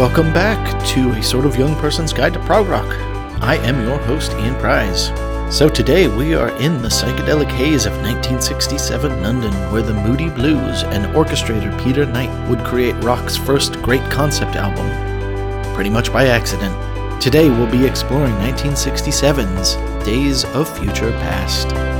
welcome back to a sort of young person's guide to prog rock. I am your host, Ian Prize. So today we are in the psychedelic haze of 1967 London, where the Moody Blues and orchestrator Peter Knight would create rock's first great concept album, pretty much by accident. Today we'll be exploring 1967's Days of Future Passed.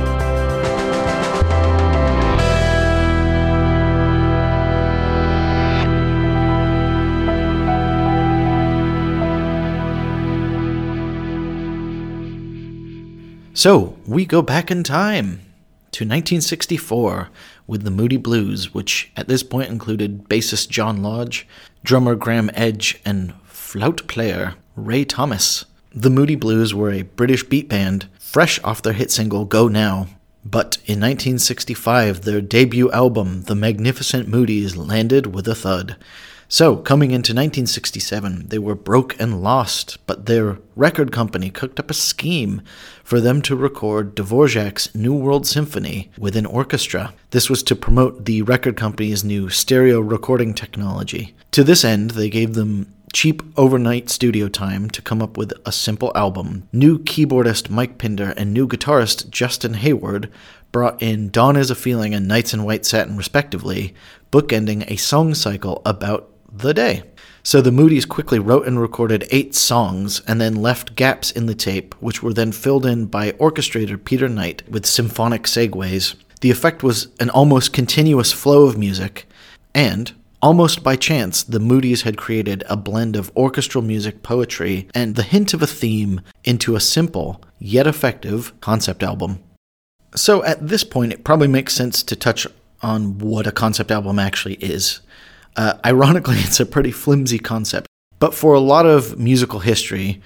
So, we go back in time to 1964 with the Moody Blues, which at this point included bassist John Lodge, drummer Graeme Edge, and flout player Ray Thomas. The Moody Blues were a British beat band fresh off their hit single Go Now. But in 1965, their debut album, The Magnificent Moodies, landed with a thud. So, coming into 1967, they were broke and lost, but their record company cooked up a scheme for them to record Dvorak's New World Symphony with an orchestra. This was to promote the record company's new stereo recording technology. To this end, they gave them cheap overnight studio time to come up with a simple album. New keyboardist Mike Pinder and new guitarist Justin Hayward brought in Dawn is a Feeling and Nights in White Satin, respectively, bookending a song cycle about the day. So the Moodies quickly wrote and recorded eight songs and then left gaps in the tape, which were then filled in by orchestrator Peter Knight with symphonic segues. The effect was an almost continuous flow of music, and almost by chance, the Moodies had created a blend of orchestral music, poetry, and the hint of a theme into a simple, yet effective, concept album. So at this point, it probably makes sense to touch on what a concept album actually is. Uh, ironically, it's a pretty flimsy concept, but for a lot of musical history,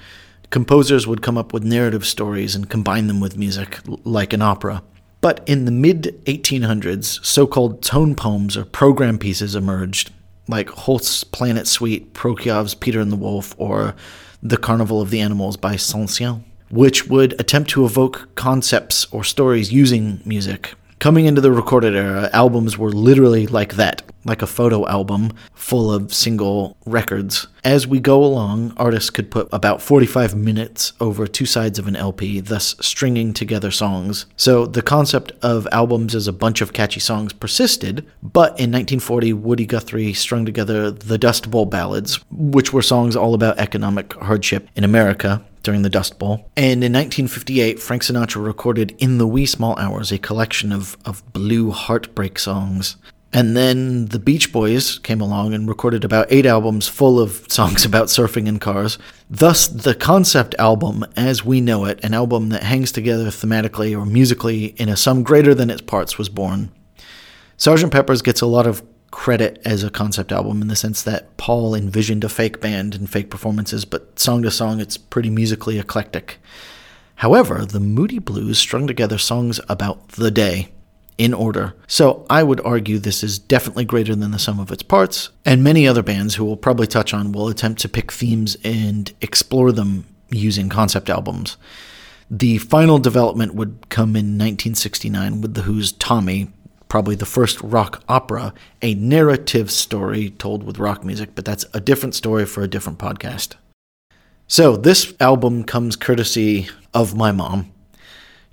composers would come up with narrative stories and combine them with music, like an opera. But in the mid 1800s, so called tone poems or program pieces emerged, like Holst's Planet Suite, Prokofiev's Peter and the Wolf, or The Carnival of the Animals by Saint-Saëns, which would attempt to evoke concepts or stories using music. Coming into the recorded era, albums were literally like that, like a photo album full of single records. As we go along, artists could put about 45 minutes over two sides of an LP, thus stringing together songs. So the concept of albums as a bunch of catchy songs persisted, but in 1940, Woody Guthrie strung together the Dust Bowl Ballads, which were songs all about economic hardship in America during the Dust Bowl. And in 1958, Frank Sinatra recorded In the Wee Small Hours, a collection of, of blue heartbreak songs. And then the Beach Boys came along and recorded about eight albums full of songs about surfing and cars. Thus, the concept album, as we know it, an album that hangs together thematically or musically in a sum greater than its parts, was born. Sgt. Pepper's gets a lot of credit as a concept album in the sense that Paul envisioned a fake band and fake performances, but song to song, it's pretty musically eclectic. However, the Moody Blues strung together songs about the day in order. So I would argue this is definitely greater than the sum of its parts, and many other bands who we'll probably touch on will attempt to pick themes and explore them using concept albums. The final development would come in 1969 with The Who's Tommy, probably the first rock opera, a narrative story told with rock music, but that's a different story for a different podcast. So, this album comes courtesy of my mom.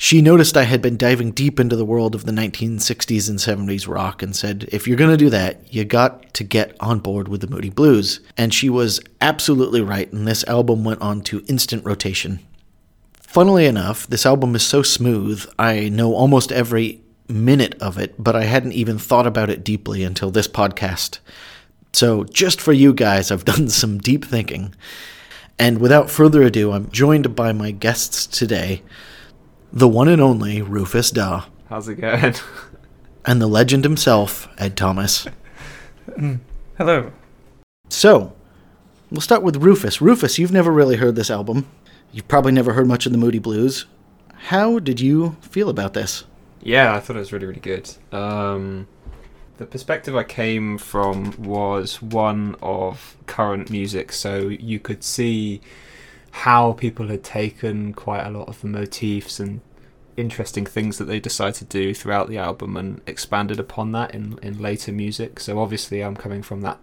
She noticed I had been diving deep into the world of the 1960s and 70s rock and said, if you're going to do that, you got to get on board with the Moody Blues. And she was absolutely right, and this album went on to instant rotation. Funnily enough, this album is so smooth, I know almost every minute of it, but I hadn't even thought about it deeply until this podcast. So, just for you guys, I've done some deep thinking. And without further ado, I'm joined by my guests today the one and only Rufus Daw. How's it going? and the legend himself, Ed Thomas. Mm. Hello. So, we'll start with Rufus. Rufus, you've never really heard this album. You've probably never heard much of the Moody Blues. How did you feel about this? Yeah, I thought it was really, really good. Um, the perspective I came from was one of current music, so you could see how people had taken quite a lot of the motifs and interesting things that they decided to do throughout the album and expanded upon that in in later music. So obviously I'm coming from that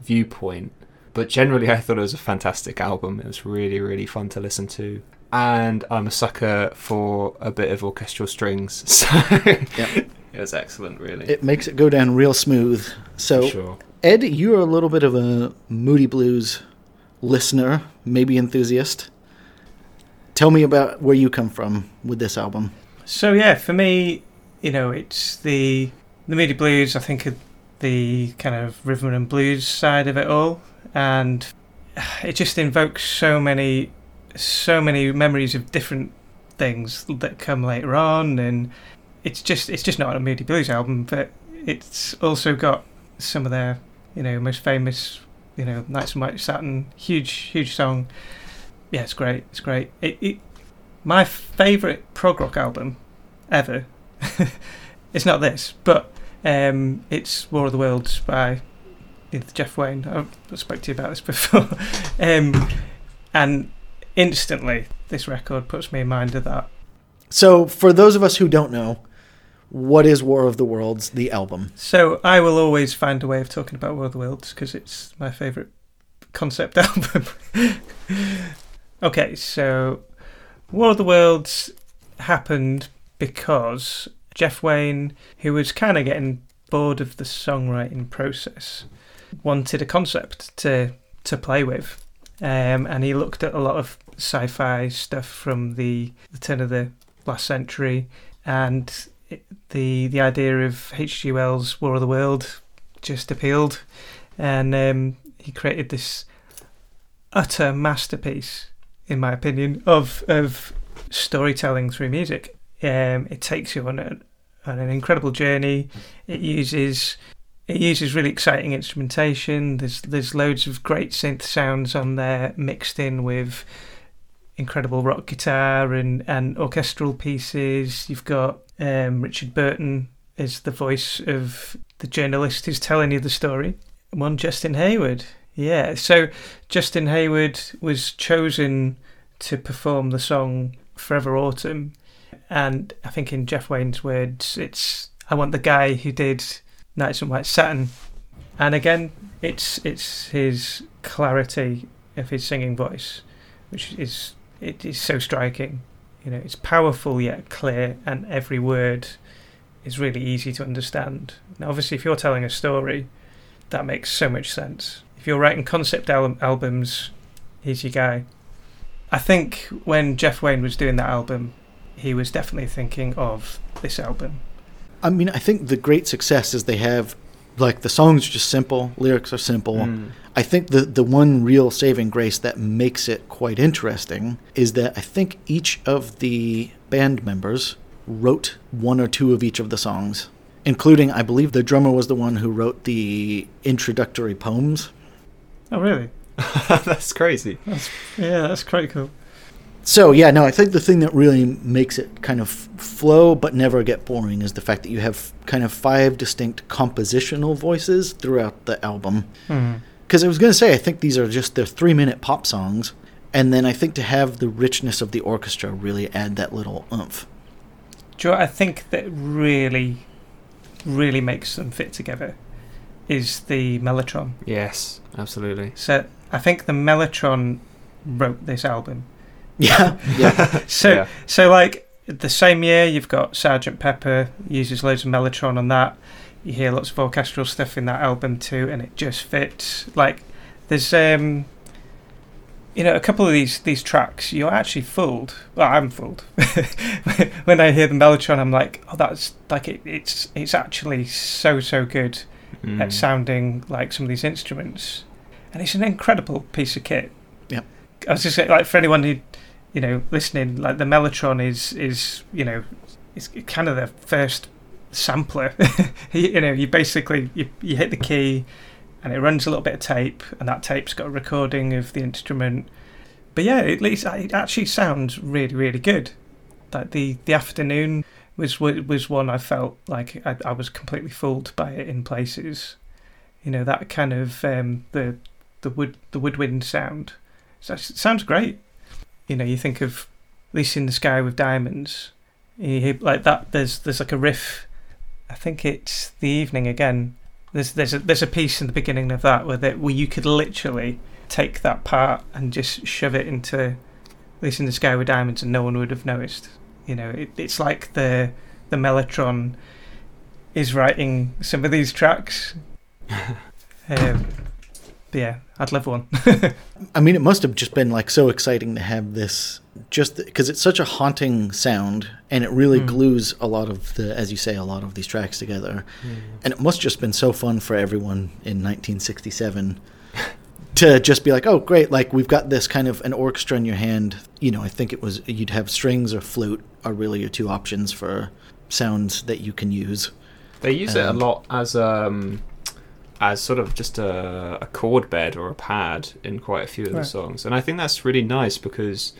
viewpoint. But generally, I thought it was a fantastic album. It was really, really fun to listen to. And I'm a sucker for a bit of orchestral strings. So it was excellent, really. It makes it go down real smooth. So, sure. Ed, you're a little bit of a Moody Blues listener, maybe enthusiast. Tell me about where you come from with this album. So yeah, for me, you know, it's the the Moody Blues. I think the kind of rhythm and blues side of it all, and it just invokes so many, so many memories of different things that come later on, and it's just it's just not a Moody Blues album, but it's also got some of their you know most famous you know Nights in White Satin, huge huge song. Yeah, it's great. It's great. It, it my favourite prog rock album ever. it's not this, but um, it's War of the Worlds by Jeff Wayne. I've spoke to you about this before, um, and instantly this record puts me in mind of that. So, for those of us who don't know, what is War of the Worlds, the album? So, I will always find a way of talking about War of the Worlds because it's my favourite concept album. okay, so War of the Worlds happened because Jeff Wayne, who was kind of getting bored of the songwriting process, wanted a concept to to play with, um, and he looked at a lot of sci-fi stuff from the, the turn of the last century, and the the idea of H.G. Wells' War of the World just appealed, and um, he created this utter masterpiece in my opinion, of of storytelling through music. Um, it takes you on, a, on an incredible journey. It uses it uses really exciting instrumentation. There's there's loads of great synth sounds on there mixed in with incredible rock guitar and, and orchestral pieces. You've got um, Richard Burton is the voice of the journalist who's telling you the story. One Justin Hayward yeah, so Justin Hayward was chosen to perform the song Forever Autumn, and I think in Jeff Wayne's words, it's I want the guy who did Nights in White Satin, and again, it's it's his clarity of his singing voice, which is it is so striking. You know, it's powerful yet clear, and every word is really easy to understand. Now, obviously, if you're telling a story, that makes so much sense if you're writing concept al- albums, he's your guy. I think when Jeff Wayne was doing that album, he was definitely thinking of this album. I mean, I think the great success is they have, like, the songs are just simple, lyrics are simple. Mm. I think the, the one real saving grace that makes it quite interesting is that I think each of the band members wrote one or two of each of the songs, including, I believe, the drummer was the one who wrote the introductory poems Oh, really? that's crazy. That's, yeah, that's quite cool. So yeah, no, I think the thing that really makes it kind of flow but never get boring is the fact that you have kind of five distinct compositional voices throughout the album. Because mm. I was going to say, I think these are just their three-minute pop songs, and then I think to have the richness of the orchestra really add that little oomph. Do you know I think that really, really makes them fit together is the Mellotron. Yes, absolutely. So I think the Mellotron wrote this album. Yeah, yeah. so Yeah. so like the same year you've got Sergeant Pepper uses loads of Mellotron on that. You hear lots of orchestral stuff in that album too, and it just fits. Like there's um you know a couple of these these tracks you're actually fooled. Well, I'm fooled when I hear the Mellotron. I'm like, oh, that's like it, it's it's actually so so good Mm. at sounding like some of these instruments, and it's an incredible piece of kit. Yep. I was just saying, like for anyone who, you know, listening, like the Mellotron is is you know, it's kind of the first sampler. you know, you basically you, you hit the key, and it runs a little bit of tape, and that tape's got a recording of the instrument. But yeah, at least it actually sounds really really good. Like the the afternoon was was one I felt like I, I was completely fooled by it in places. You know that kind of um, the the wood the woodwind sound. So it sounds great. You know, you think of Lucy in the Sky with Diamonds. You hear like that. There's there's like a riff. I think it's the evening again. There's there's a there's a piece in the beginning of that where that where you could literally take that part and just shove it into this in the sky with diamonds and no one would have noticed. You know, it, it's like the the Mellotron is writing some of these tracks. um, yeah, I'd love one. I mean, it must have just been like so exciting to have this, just because it's such a haunting sound, and it really Mm. glues a lot of the, as you say, a lot of these tracks together. And it must just been so fun for everyone in 1967 to just be like, oh, great! Like we've got this kind of an orchestra in your hand. You know, I think it was you'd have strings or flute are really your two options for sounds that you can use. They use it a Um, lot as um as sort of just a, a chord bed or a pad in quite a few of the Right. songs, and I think that's really nice because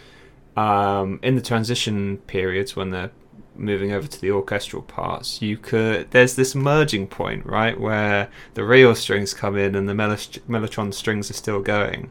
um, in the transition periods when they're moving over to the orchestral parts, you could there's this merging point right where the real strings come in and the Melos- mellotron strings are still going.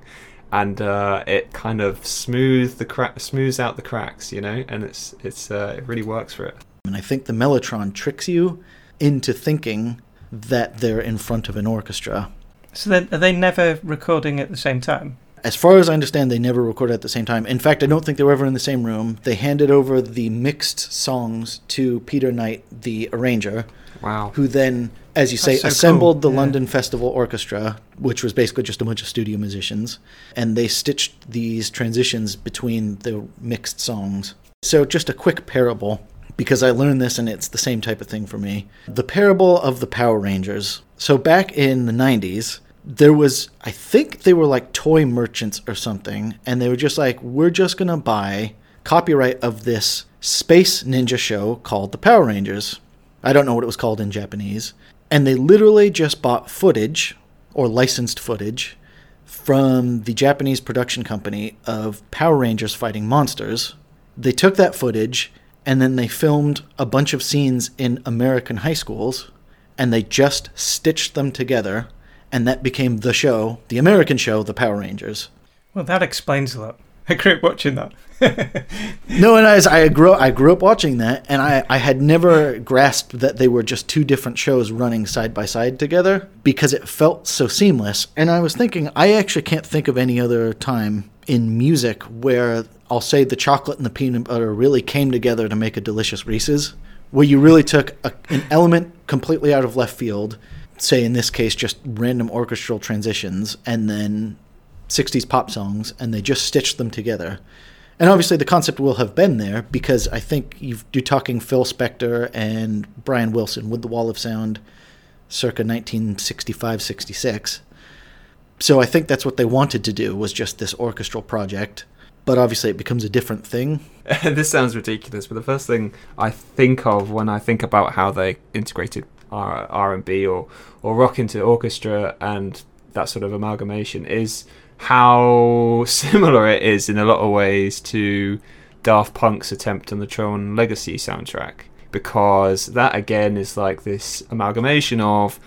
And uh, it kind of smooth the crack, smooths out the cracks, you know, and it's it's uh, it really works for it. And I think the Mellotron tricks you into thinking that they're in front of an orchestra. so then, are they never recording at the same time? As far as I understand, they never recorded at the same time. In fact, I don't think they were ever in the same room. They handed over the mixed songs to Peter Knight, the arranger, Wow. who then, as you say, so assembled cool, the yeah. London Festival Orchestra, which was basically just a bunch of studio musicians, and they stitched these transitions between the mixed songs. So, just a quick parable, because I learned this and it's the same type of thing for me. The parable of the Power Rangers. So, back in the 90s, there was, I think they were like toy merchants or something, and they were just like, we're just going to buy copyright of this space ninja show called the Power Rangers. I don't know what it was called in Japanese. And they literally just bought footage or licensed footage from the Japanese production company of Power Rangers fighting monsters. They took that footage and then they filmed a bunch of scenes in American high schools and they just stitched them together and that became the show, the American show, The Power Rangers. Well, that explains a lot. I grew up watching that. No, and as I grew, I grew up watching that, and I, I had never grasped that they were just two different shows running side by side together because it felt so seamless. And I was thinking, I actually can't think of any other time in music where I'll say the chocolate and the peanut butter really came together to make a delicious Reese's, where you really took a, an element completely out of left field, say in this case just random orchestral transitions, and then 60s pop songs, and they just stitched them together. And obviously, the concept will have been there because I think you've, you're talking Phil Spector and Brian Wilson with the Wall of Sound circa 1965 66. So I think that's what they wanted to do was just this orchestral project. But obviously, it becomes a different thing. this sounds ridiculous, but the first thing I think of when I think about how they integrated R and B or or rock into orchestra and that sort of amalgamation is how similar it is in a lot of ways to Daft Punk's attempt on the Tron Legacy soundtrack, because that again is like this amalgamation of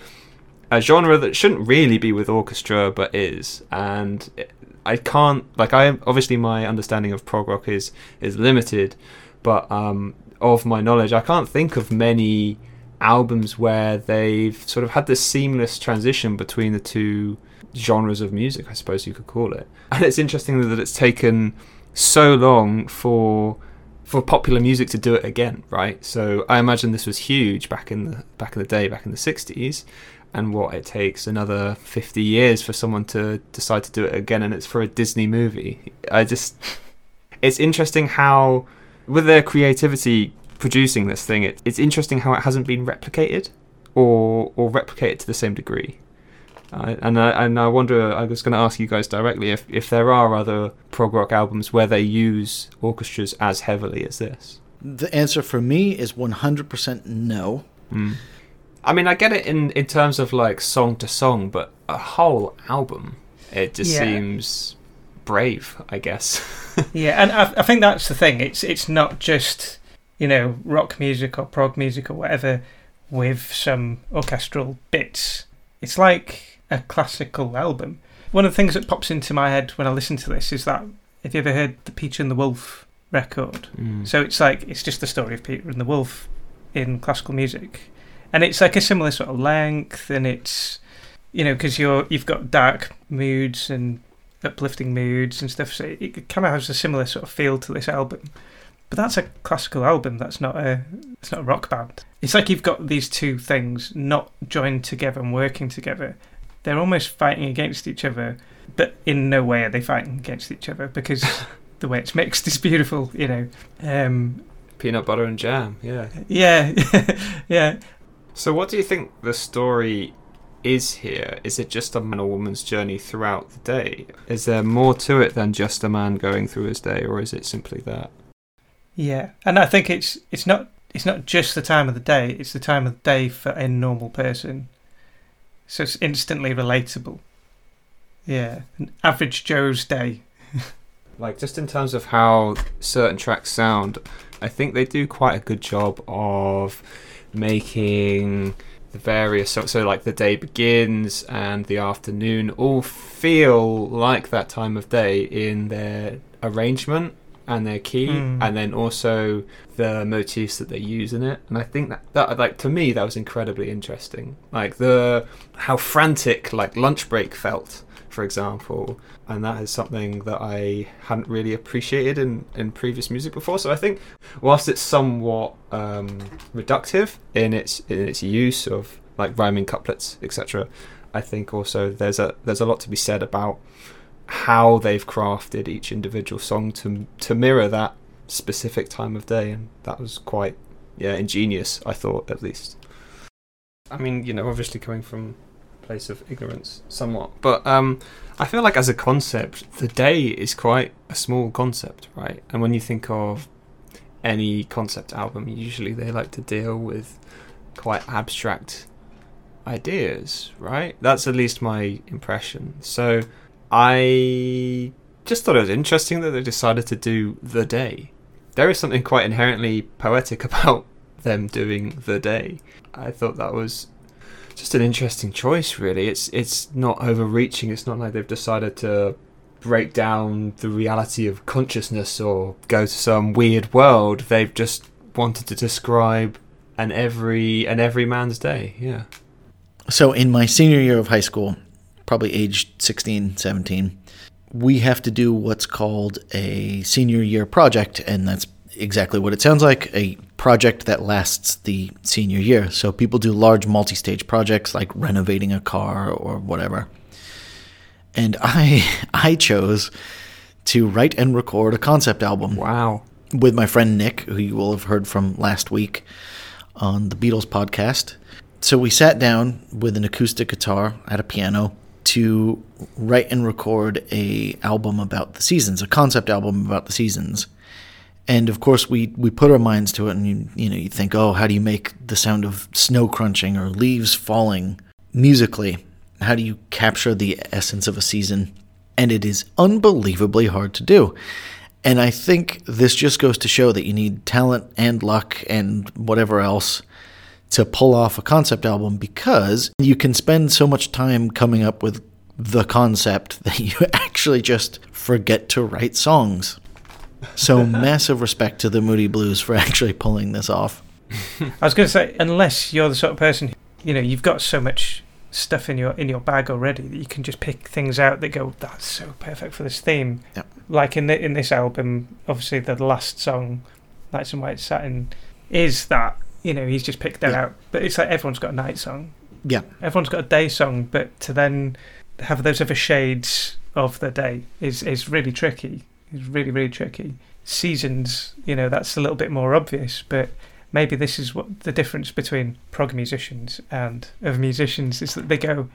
a genre that shouldn't really be with orchestra but is. And I can't like I obviously my understanding of prog rock is is limited but um of my knowledge I can't think of many albums where they've sort of had this seamless transition between the two genres of music I suppose you could call it and it's interesting that it's taken so long for for popular music to do it again right so I imagine this was huge back in the back in the day back in the 60s and what it takes another 50 years for someone to decide to do it again and it's for a Disney movie. I just it's interesting how with their creativity producing this thing it, it's interesting how it hasn't been replicated or or replicated to the same degree. Uh, and I and I wonder I was going to ask you guys directly if if there are other prog rock albums where they use orchestras as heavily as this. The answer for me is 100% no. Mm. I mean, I get it in in terms of like song to song, but a whole album, it just Yeah. seems brave, I guess. Yeah, and I, I think that's the thing. It's it's not just you know rock music or prog music or whatever with some orchestral bits. It's like a classical album. One of the things that pops into my head when I listen to this is that have you ever heard the Peter and the Wolf record? Mm. So it's like it's just the story of Peter and the Wolf in classical music, and it's like a similar sort of length, and it's you know because you're you've got dark moods and uplifting moods and stuff, so it kind of has a similar sort of feel to this album. But that's a classical album. That's not a it's not a rock band. It's like you've got these two things not joined together and working together. They're almost fighting against each other, but in no way are they fighting against each other because the way it's mixed is beautiful. You know, um, Peanut butter and jam. Yeah. yeah, yeah. So, what do you think the story is here? Is it just a man or woman's journey throughout the day? Is there more to it than just a man going through his day, or is it simply that? Yeah, and I think it's it's not it's not just the time of the day; it's the time of the day for a normal person. So it's instantly relatable. Yeah, an average Joe's day. Like, just in terms of how certain tracks sound, I think they do quite a good job of making the various so, so like the day begins and the afternoon all feel like that time of day in their arrangement and their key Mm. and then also the motifs that they use in it. And i think that that like to me that was incredibly interesting. Like the how frantic like lunch break felt for example. And that is something that i hadn't really appreciated in in previous music before. So i think whilst it's somewhat um, reductive in its in its use of like rhyming couplets etc i think also there's a there's a lot to be said about how they've crafted each individual song to to mirror that specific time of day and that was quite yeah ingenious i thought at least. I mean you know obviously coming from a place of ignorance somewhat but um i feel like as a concept the day is quite a small concept right? And when you think of any concept album usually they like to deal with quite abstract ideas right? That's at least my impression. So I just thought it was interesting that they decided to do the day. There is something quite inherently poetic about them doing the day. I thought that was just an interesting choice really. It's it's not overreaching. It's not like they've decided to break down the reality of consciousness or go to some weird world. They've just wanted to describe an every an every man's day. Yeah. So, in my senior year of high school, probably aged 16, 17, we have to do what's called a senior year project, and that's exactly what it sounds like a project that lasts the senior year. So, people do large multi stage projects like renovating a car or whatever. And I, I chose to write and record a concept album Wow. with my friend Nick, who you will have heard from last week on the Beatles podcast. So we sat down with an acoustic guitar at a piano to write and record a album about the seasons, a concept album about the seasons. And of course, we, we put our minds to it, and you you know you think, oh, how do you make the sound of snow crunching or leaves falling musically? How do you capture the essence of a season? And it is unbelievably hard to do. And I think this just goes to show that you need talent and luck and whatever else to pull off a concept album because you can spend so much time coming up with the concept that you actually just forget to write songs. So massive respect to the Moody Blues for actually pulling this off. I was going to say, unless you're the sort of person, you know, you've got so much stuff in your in your bag already that you can just pick things out that go, that's so perfect for this theme. Yep. Like in the, in this album, obviously the last song, Nights and White Satin, is that you know he's just picked that Yeah. out. But it's like everyone's got a night song, Yeah. everyone's got a day song, but to then have those other shades of the day is is really tricky. It's really really tricky. Seasons, you know, that's a little bit more obvious, but maybe this is what the difference between prog musicians and other musicians is that they go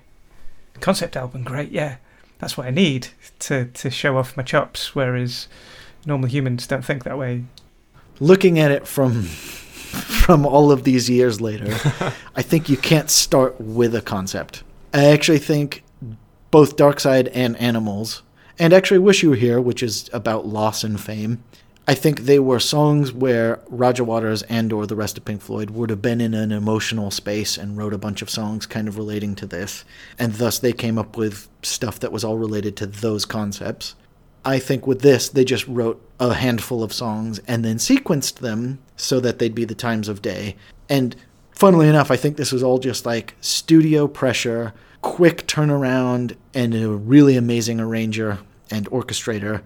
concept album great yeah that's what i need to to show off my chops whereas normal humans don't think that way Looking at it from from all of these years later, I think you can't start with a concept. I actually think both Dark Side and Animals, and actually Wish You Were Here, which is about loss and fame, I think they were songs where Roger Waters and or the rest of Pink Floyd would have been in an emotional space and wrote a bunch of songs kind of relating to this, and thus they came up with stuff that was all related to those concepts. I think with this, they just wrote a handful of songs and then sequenced them so that they'd be the times of day. And funnily enough, I think this was all just like studio pressure, quick turnaround, and a really amazing arranger and orchestrator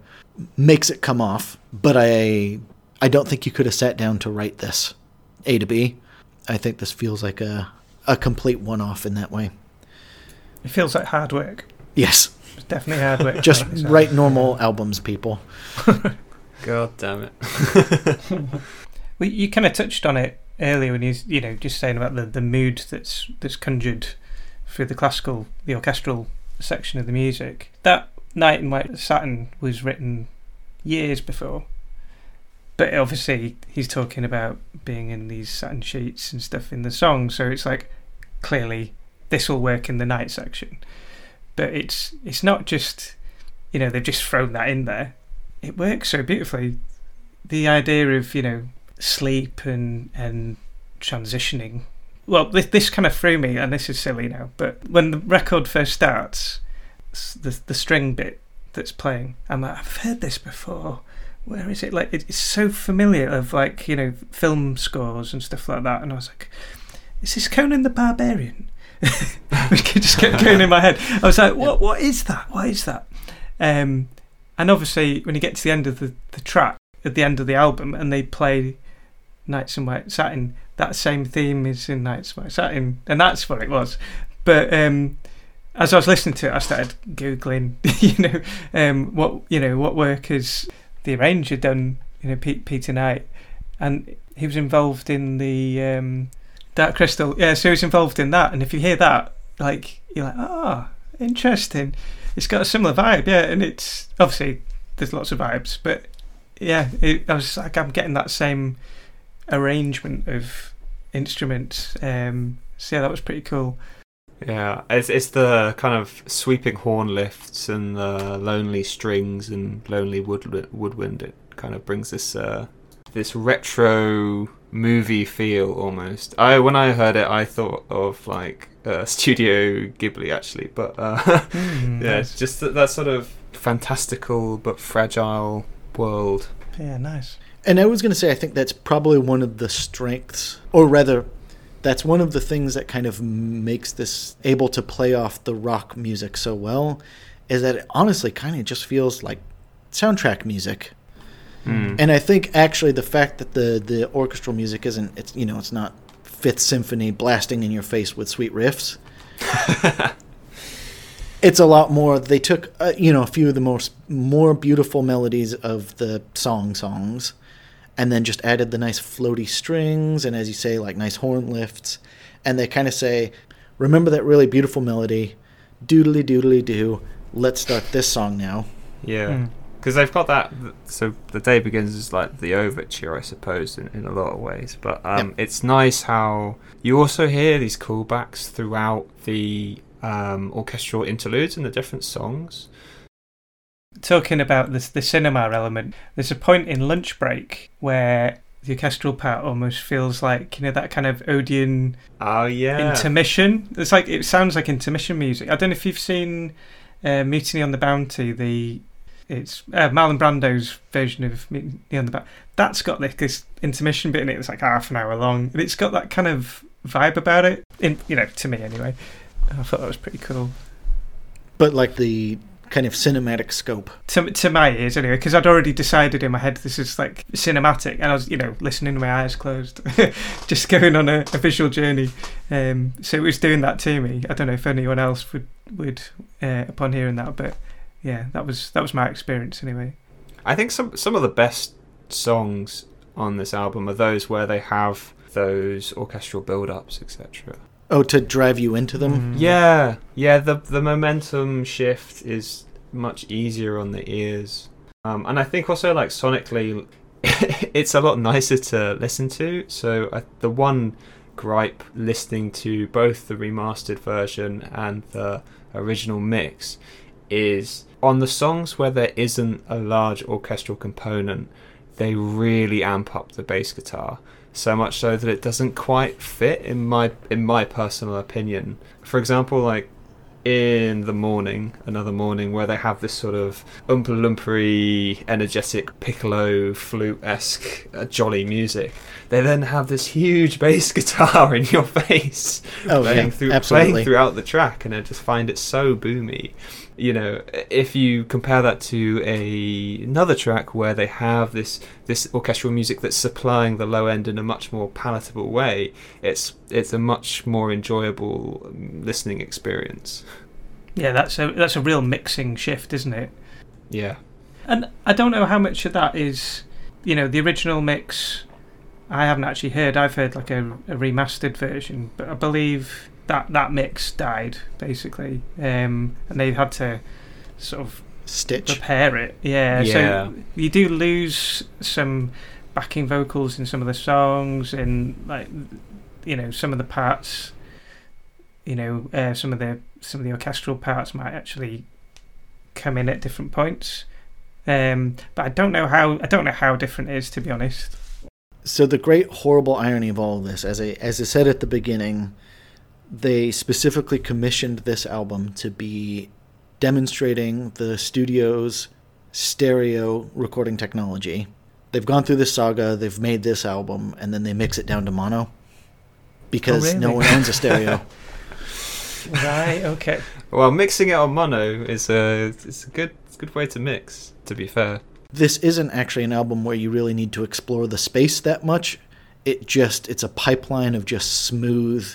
makes it come off. But I, I don't think you could have sat down to write this A to B. I think this feels like a, a complete one-off in that way. It feels like hard work. Yes, It's definitely hard work. just write normal albums, people. God damn it. Well, you kind of touched on it earlier when you you know just saying about the, the mood that's that's conjured through the classical, the orchestral section of the music. That Night in White Satin was written years before, but obviously he's talking about being in these satin sheets and stuff in the song, so it's like clearly this will work in the night section. But it's it's not just you know they've just thrown that in there. It works so beautifully. The idea of you know sleep and and transitioning. Well, this this kind of threw me, and this is silly now. But when the record first starts, the the string bit that's playing, I'm like, I've heard this before. Where is it? Like it's so familiar of like you know film scores and stuff like that. And I was like, is this Conan the Barbarian? it just kept going in my head. I was like, what what is that? What is that? Um, and obviously, when you get to the end of the, the track, at the end of the album, and they play Nights in White Satin, that same theme is in Nights in White Satin, and that's what it was. But um, as I was listening to it, I started googling, you know, um, what you know what work has the arranger done, you know, Pete, Peter Knight, and he was involved in the um, Dark Crystal. Yeah, so he was involved in that, and if you hear that, like you're like, ah, interesting. It's got a similar vibe, yeah, and it's obviously there's lots of vibes, but yeah, it, I was like, I'm getting that same arrangement of instruments. Um, so yeah, that was pretty cool. Yeah, it's it's the kind of sweeping horn lifts and the lonely strings and lonely wood woodwind. It kind of brings this uh, this retro movie feel almost. I when I heard it, I thought of like uh, Studio Ghibli actually, but uh, Mm, yeah, nice. just that, that sort of fantastical but fragile world. yeah, nice. And I was going to say, I think that's probably one of the strengths, or rather, that's one of the things that kind of makes this able to play off the rock music so well, is that it honestly kind of just feels like soundtrack music. Mm. And I think actually the fact that the the orchestral music isn't, it's you know, it's not Fifth Symphony blasting in your face with sweet riffs. it's a lot more. They took uh, you know a few of the most more beautiful melodies of the song songs, and then just added the nice floaty strings and as you say like nice horn lifts, and they kind of say, remember that really beautiful melody, doodly doodly do. Let's start this song now. Yeah. Mm. because they've got that. So the day begins is like the overture, I suppose, in, in a lot of ways. But um, it's nice how you also hear these callbacks throughout the um, orchestral interludes in the different songs. Talking about this, the cinema element, there's a point in lunch break where the orchestral part almost feels like you know that kind of Odeon Oh yeah, intermission. It's like it sounds like intermission music. I don't know if you've seen uh, Mutiny on the Bounty. The it's uh, Marlon Brando's version of Mutiny on the Bounty. That's got like this intermission bit in it. It's like half an hour long, and it's got that kind of vibe about it. In you know, to me anyway. I thought that was pretty cool. But like the kind of cinematic scope. to to my ears anyway because I'd already decided in my head this is like cinematic and I was you know listening with my eyes closed just going on a, a visual journey um, so it was doing that to me I don't know if anyone else would would uh, upon hearing that but yeah that was that was my experience anyway I think some some of the best songs on this album are those where they have those orchestral build-ups, etc. Oh, to drive you into them. Mm. Yeah, yeah. The the momentum shift is much easier on the ears, um, and I think also like sonically, it's a lot nicer to listen to. So I, the one gripe listening to both the remastered version and the original mix is on the songs where there isn't a large orchestral component, they really amp up the bass guitar so much so that it doesn't quite fit in my in my personal opinion. For example, like in the morning, another morning, where they have this sort of oompa loompery, energetic piccolo flute esque uh, jolly music. They then have this huge bass guitar in your face Oh, playing, yeah, through, playing throughout the track, and I just find it so boomy. You know, if you compare that to a another track where they have this this orchestral music that's supplying the low end in a much more palatable way, it's it's a much more enjoyable um, listening experience. Yeah, that's a that's a real mixing shift, isn't it? Yeah, And I don't know how much of that is, you know, the original mix. I haven't actually heard. I've heard like a, a remastered version, but I believe that that mix died basically, um, and they had to sort of Stitch. repair it. Yeah, Yeah. So you do lose some backing vocals in some of the songs, and like you know some of the parts. You know, uh, some of the some of the orchestral parts might actually come in at different points. Um, but I don't know how I don't know how different it is to be honest. So the great horrible irony of all of this, as I as I said at the beginning, they specifically commissioned this album to be demonstrating the studio's stereo recording technology. They've gone through this saga, they've made this album, and then they mix it down to mono because oh, no really? one owns a stereo. right. Okay. well, mixing it on mono is a it's a good it's a good way to mix. To be fair, this isn't actually an album where you really need to explore the space that much. It just it's a pipeline of just smooth,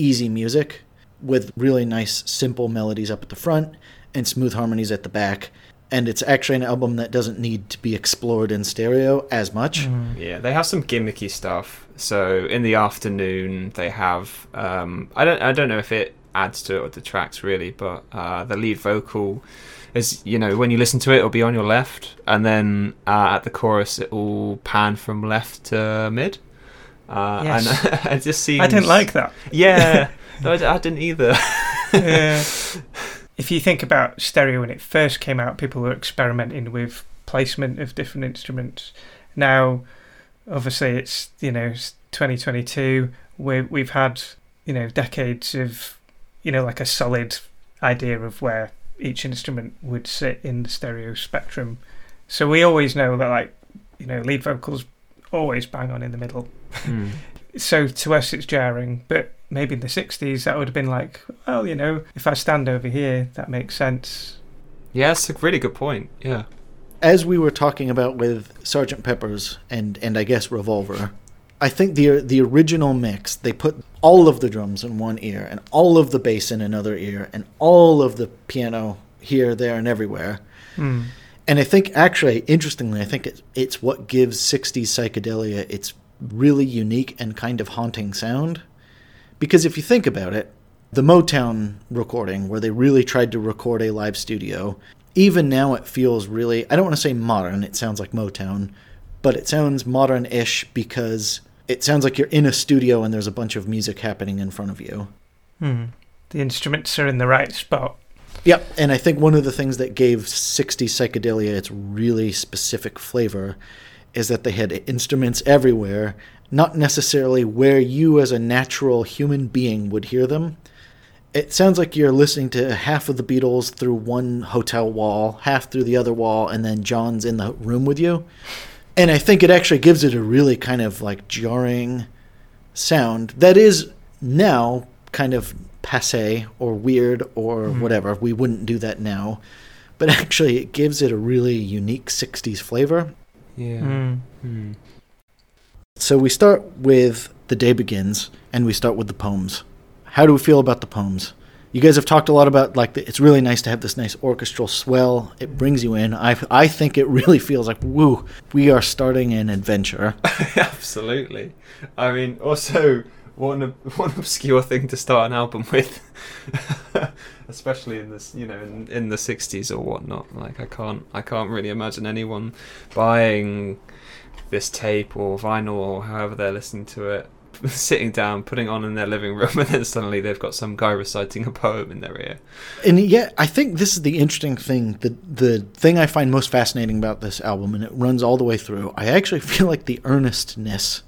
easy music with really nice simple melodies up at the front and smooth harmonies at the back. And it's actually an album that doesn't need to be explored in stereo as much. Mm. Yeah, they have some gimmicky stuff. So in the afternoon, they have um, I don't I don't know if it adds to it or detracts really, but uh, the lead vocal is you know when you listen to it, it'll be on your left, and then uh, at the chorus, it will pan from left to mid. Uh, Yes. and it just seems I didn't like that. Yeah, no, I, I didn't either. yeah. If you think about stereo when it first came out, people were experimenting with placement of different instruments. Now, obviously, it's you know it's 2022. We we've had you know decades of you know like a solid idea of where each instrument would sit in the stereo spectrum. So we always know that like you know lead vocals always bang on in the middle Hmm. so to us it's jarring but maybe in the 60s that would have been like well you know if i stand over here that makes sense Yeah, that's a really good point. Yeah. As we were talking about with Sergeant Pepper's and and I guess Revolver, I think the the original mix they put all of the drums in one ear and all of the bass in another ear and all of the piano here, there, and everywhere. Hmm. And I think actually, interestingly, I think it's, it's what gives 60s psychedelia its really unique and kind of haunting sound. Because if you think about it, the Motown recording, where they really tried to record a live studio, even now it feels really, I don't want to say modern, it sounds like Motown, but it sounds modern ish because it sounds like you're in a studio and there's a bunch of music happening in front of you. Hmm. the instruments are in the right spot Yep, and I think one of the things that gave 60s psychedelia its really specific flavor is that they had instruments everywhere, not necessarily where you as a natural human being would hear them. It sounds like you're listening to half of the Beatles through one hotel wall, half through the other wall, and then John's in the room with you. And I think it actually gives it a really kind of like jarring sound that is now kind of passe or weird or Mhm. whatever. We wouldn't do that now. But actually, it gives it a really unique 60s flavor. Yeah. Hmm. Hmm. So we start with The Day Begins and we start with the poems. How do we feel about the poems? You guys have talked a lot about like the, it's really nice to have this nice orchestral swell. It brings you in. I I think it really feels like woo, we are starting an adventure. Absolutely. I mean, also one ob- one obscure thing to start an album with, especially in this, you know, in, in the '60s or whatnot. Like, I can't, I can't really imagine anyone buying this tape or vinyl or however they're listening to it, sitting down, putting on in their living room, and then suddenly they've got some guy reciting a poem in their ear. And yet, I think this is the interesting thing. The the thing I find most fascinating about this album, and it runs all the way through. I actually feel like the earnestness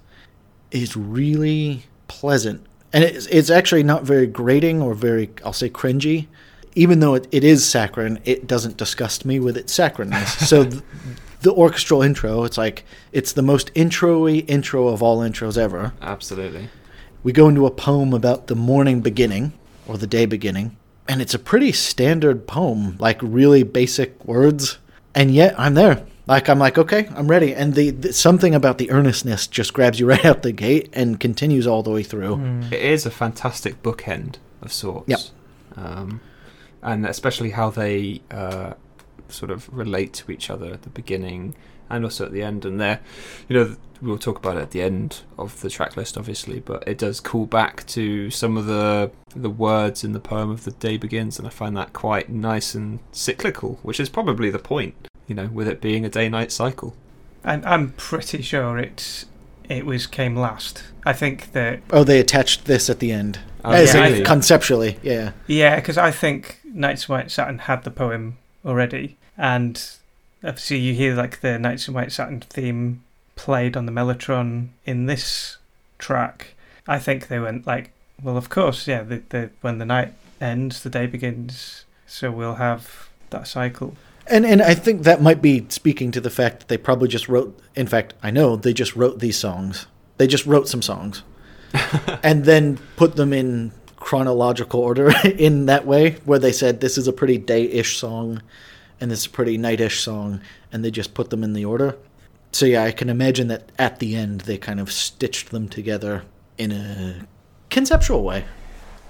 is really pleasant, and it's it's actually not very grating or very I'll say cringy. even though it, it is saccharine, it doesn't disgust me with its saccharineness. so th- the orchestral intro, it's like it's the most intro-y intro of all intros ever. Absolutely. We go into a poem about the morning beginning or the day beginning, and it's a pretty standard poem, like really basic words, and yet I'm there. Like I'm like, okay, I'm ready. And the, the something about the earnestness just grabs you right out the gate and continues all the way through. Mm. It is a fantastic bookend of sorts. Yep. Um, and especially how they uh, sort of relate to each other at the beginning and also at the end. And there, you know, we'll talk about it at the end of the track list, obviously, but it does call back to some of the the words in the poem of the day begins, and I find that quite nice and cyclical, which is probably the point, you know, with it being a day-night cycle. And I'm pretty sure it it was came last. I think that Oh, they attached this at the end. Oh, As in, really? conceptually, yeah. yeah, because I think Nights of White Satin had the poem already, and obviously you hear like the Nights of White Satin theme played on the mellotron in this track. I think they went like, well, of course, yeah. The, the when the night ends, the day begins, so we'll have that cycle. And and I think that might be speaking to the fact that they probably just wrote. In fact, I know they just wrote these songs. They just wrote some songs, and then put them in chronological order in that way, where they said this is a pretty day-ish song, and this is a pretty night-ish song, and they just put them in the order. So yeah, I can imagine that at the end they kind of stitched them together in a conceptual way.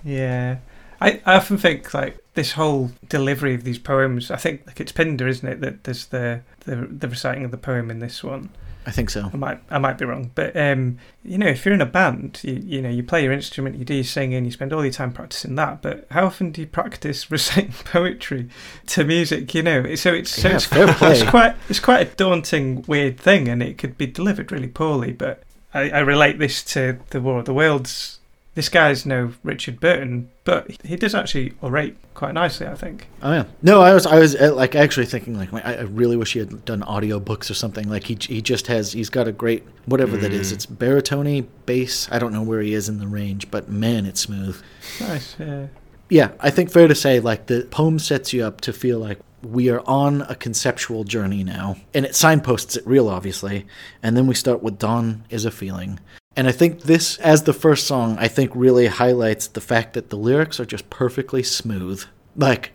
Yeah, I, I often think like this whole delivery of these poems. I think like it's Pinder, isn't it? That there's the the, the reciting of the poem in this one. I think so. I might I might be wrong, but um, you know, if you're in a band, you you know, you play your instrument, you do your singing, you spend all your time practicing that. But how often do you practice reciting poetry to music? You know, so it's so Yeah, it's, it's quite it's quite a daunting, weird thing, and it could be delivered really poorly. But I, I relate this to the War of the Worlds. This guy's no Richard Burton, but he does actually orate quite nicely, I think. Oh yeah. No, I was I was uh, like actually thinking like I I really wish he had done audiobooks or something. Like he he just has he's got a great whatever that is. Mm. It's baritone bass. I don't know where he is in the range, but man, it's smooth. Nice, yeah. Yeah, I think fair to say like the poem sets you up to feel like we are on a conceptual journey now, and it signposts it real obviously. And then we start with Dawn is a feeling. And I think this, as the first song, I think really highlights the fact that the lyrics are just perfectly smooth. Like,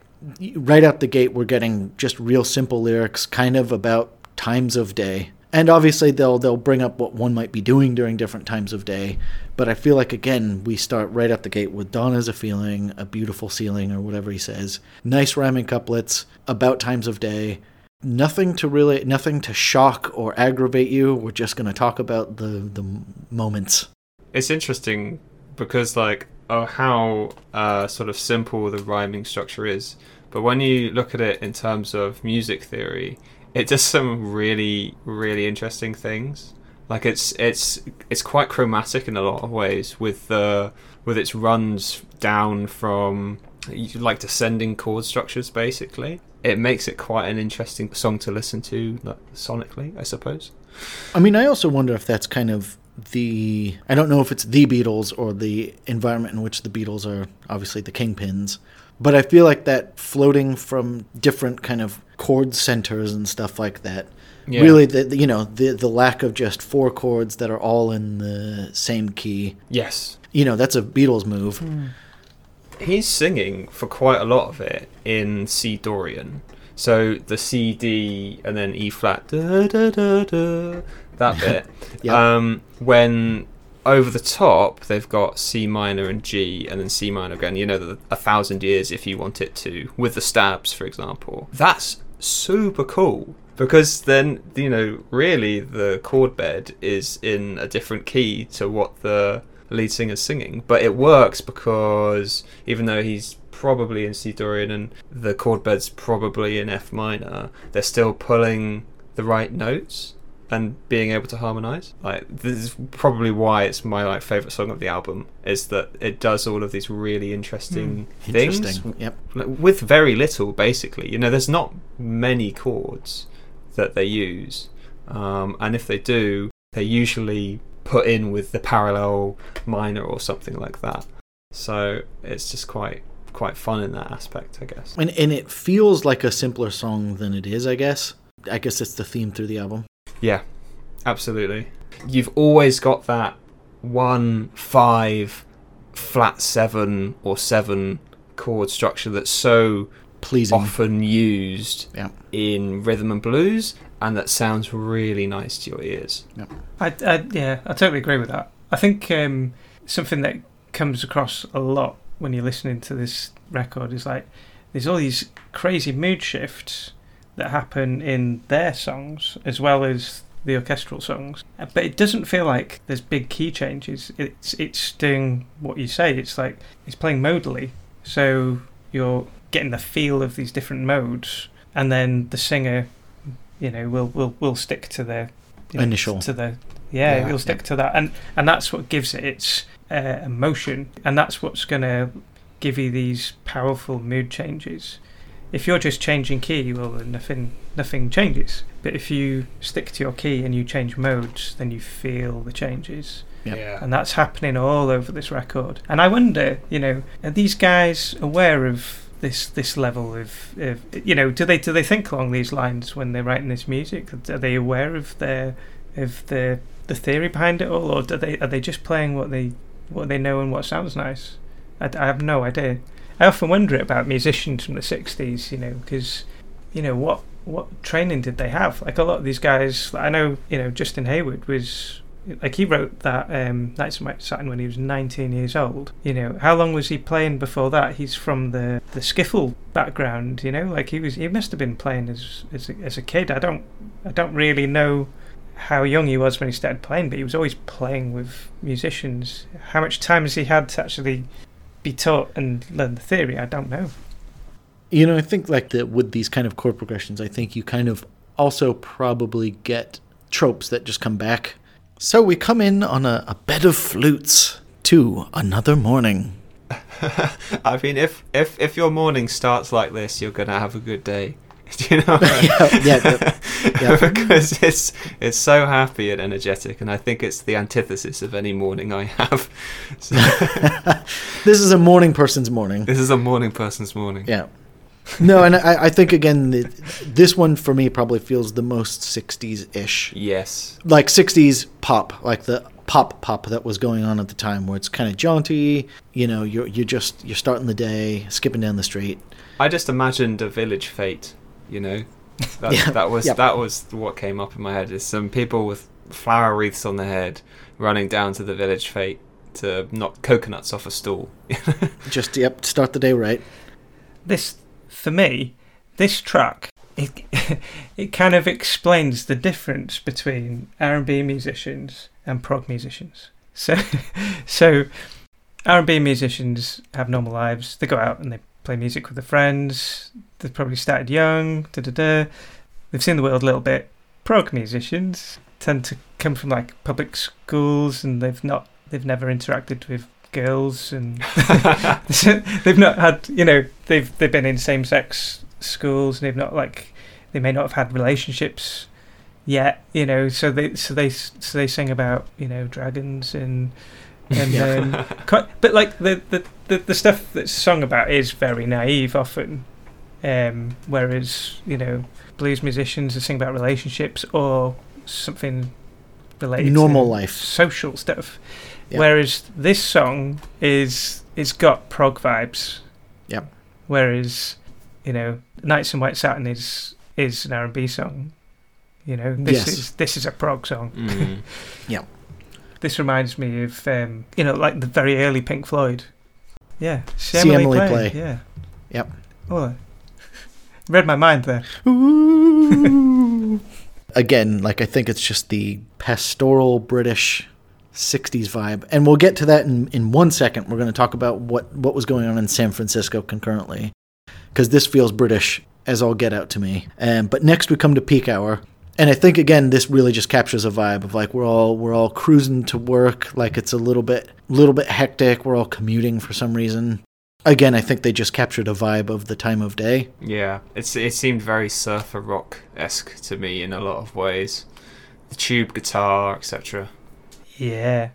right out the gate, we're getting just real simple lyrics, kind of about times of day. And obviously, they'll they'll bring up what one might be doing during different times of day. But I feel like again, we start right out the gate with "Dawn is a feeling, a beautiful ceiling," or whatever he says. Nice rhyming couplets about times of day nothing to really nothing to shock or aggravate you. We're just going to talk about the the moments. It's interesting because like oh how uh, sort of simple the rhyming structure is. But when you look at it in terms of music theory it does some really really interesting things. Like it's it's it's quite chromatic in a lot of ways with the with its runs down from like descending chord structures basically it makes it quite an interesting song to listen to like, sonically i suppose. I mean i also wonder if that's kind of the i don't know if it's the beatles or the environment in which the beatles are obviously the kingpins but i feel like that floating from different kind of chord centers and stuff like that Yeah. really the, the- you know the the lack of just four chords that are all in the same key. Yes. You know that's a beatles move hmm. He's singing for quite a lot of it in C Dorian. So the C D and then E flat da, da, da, da, that bit. Yep. Um, when over the top they've got C minor and G and then C minor again. You know, the, a thousand years if you want it to, with the stabs, for example. That's super cool because then you know really the chord bed is in a different key to what the lead singer's singing, but it works because even though he's probably in C Dorian and the chord bed's probably in F minor, they're still pulling the right notes and being able to harmonize. Like this is probably why it's my like favorite song of the album is that it does all of these really interesting things interesting yep with very little basically. You know, there's not many chords that they use, um, and if they do, they're usually put in with the parallel minor or something like that. So it's just quite quite fun in that aspect, I guess. And and it feels like a simpler song than it is, I guess. I guess it's the theme through the album. Yeah, absolutely. You've always got that one five flat seven or seven chord structure that's so Pleasing. often used Yeah. in rhythm and blues, and that sounds really nice to your ears. I, I yeah, I totally agree with that. I think um, something that comes across a lot when you're listening to this record is like there's all these crazy mood shifts that happen in their songs as well as the orchestral songs, but it doesn't feel like there's big key changes. It's it's doing what you say. It's like it's playing modally, so you're getting the feel of these different modes, and then the singer, you know, we'll we'll we'll stick to the you know, Initial. to the yeah, Yeah, he'll stick to that, and and that's what gives it its uh, emotion, and that's what's gonna give you these powerful mood changes. If you're just changing key, well, then nothing nothing changes. But if you stick to your key and you change modes, then you feel the changes, Yeah. and that's happening all over this record. And I wonder, you know, are these guys aware of this this level of, of you know, do they do they think along these lines when they're writing this music? Are they aware of their of the the theory behind it all, or do they are they just playing what they what they know and what sounds nice? I, I have no idea. I often wonder about musicians from the '60s, you know, because you know what what training did they have? Like a lot of these guys, I know, you know, Justin Hayward was like he wrote that um, Nights in White Satin when he was 19 years old. You know, how long was he playing before that? He's from the the skiffle background. You know, like he was he must have been playing as as a, as a kid. I don't I don't really know how young he was when he started playing, but he was always playing with musicians. How much time has he had to actually be taught and learn the theory? I don't know. You know, I think like that with these kind of chord progressions, I think you kind of also probably get tropes that just come back. So we come in on a, a bed of flutes to another morning. I mean, if if if your morning starts like this, you're gonna have a good day. Do you know? yeah, yeah, yeah. because it's it's so happy and energetic, and I think it's the antithesis of any morning I have. So, This is a morning person's morning. this is a morning person's morning. Yeah. No, and I, I think again, the, this one for me probably feels the most 60s ish. Yes. Like 60s pop, like the pop pop that was going on at the time where it's kind of jaunty, you know, you're, you're just, you're starting the day, skipping down the street. I just imagined a village fete. You know, that, Yeah, that was yeah. that was what came up in my head. Is some people with flower wreaths on their head running down to the village fete to knock coconuts off a stool. Just, yep, start the day right. this for me this track it it kind of explains the difference between R&B musicians and prog musicians. So so R&B musicians have normal lives. They go out and they play music with their friends. They've probably started young da da da. They've seen the world a little bit. Prog musicians tend to come from like public schools and they've not they've never interacted with girls and they've not had you know they've they've been in same sex schools and they've not like they may not have had relationships yet you know so they so they so they sing about you know dragons and and um, quite, but like the, the the the stuff that's sung about is very naive often um whereas you know blues musicians are sing about relationships or something related Normal to life. social stuff Yeah. whereas this song is it's got prog vibes Yep. whereas you know nights in white satin is is an r&b song you know this Yes. is this is a prog song Mm. this reminds me of um, you know like the very early pink floyd yeah see, See emily, Emily play. play. yeah Yep. oh read my mind there Ooh. Again, like I think it's just the pastoral British 60s vibe. And we'll get to that in, in one second. We're going to talk about what, what was going on in San Francisco concurrently. Because this feels British as all get out to me. Um, but next we come to peak hour. And I think again this really just captures a vibe of like we're all we're all cruising to work, like it's a little bit little bit hectic, we're all commuting for some reason. Again, I think they just captured a vibe of the time of day. Yeah, it's it seemed very surfer rock esque to me in a lot of ways. The tube guitar, etc. yeah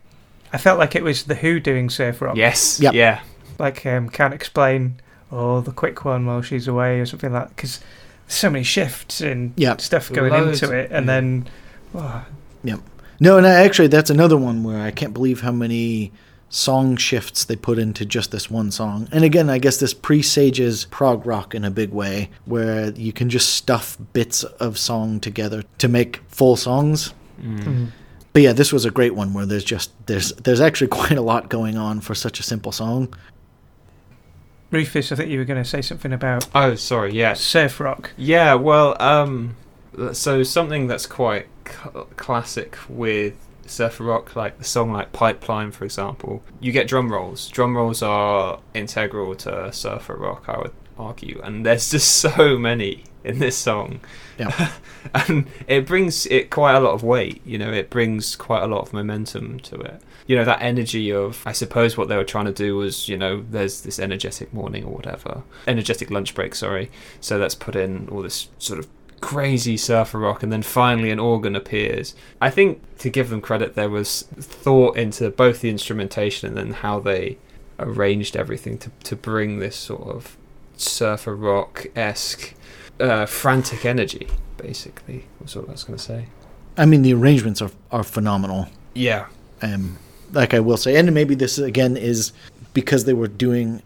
i felt like it was the who doing surf rock Yes. Yep. Yeah. like um, can't explain or the quick one while she's away or something like that. Because there's so many shifts and Yeah. stuff going Loads, into it, and yeah. then oh, No, and actually, that's another one where I can't believe how many song shifts they put into just this one song. And again, I guess this presages prog rock in a big way, where you can just stuff bits of song together to make full songs. Mm. mm. But yeah, this was a great one where there's just there's there's actually quite a lot going on for such a simple song. Rufus, I think you were going to say something about Oh, sorry. yeah, surf rock. Yeah, well, um, so something that's quite c- classic with surfer rock, like the song like Pipeline, for example, you get drum rolls. Drum rolls are integral to surfer rock, I would argue, and there's just so many in this song. Yeah. and it brings it quite a lot of weight, you know, it brings quite a lot of momentum to it. You know, that energy of, I suppose what they were trying to do was, you know, there's this energetic morning or whatever, energetic lunch break, sorry. So let's put in all this sort of crazy surfer rock, and then finally an organ appears. I think to give them credit, there was thought into both the instrumentation and then how they arranged everything to, to bring this sort of surfer rock esque uh, frantic energy, basically, was what I was going to say. I mean, the arrangements are are phenomenal. Yeah. um, like I will say, and maybe this again is because they were doing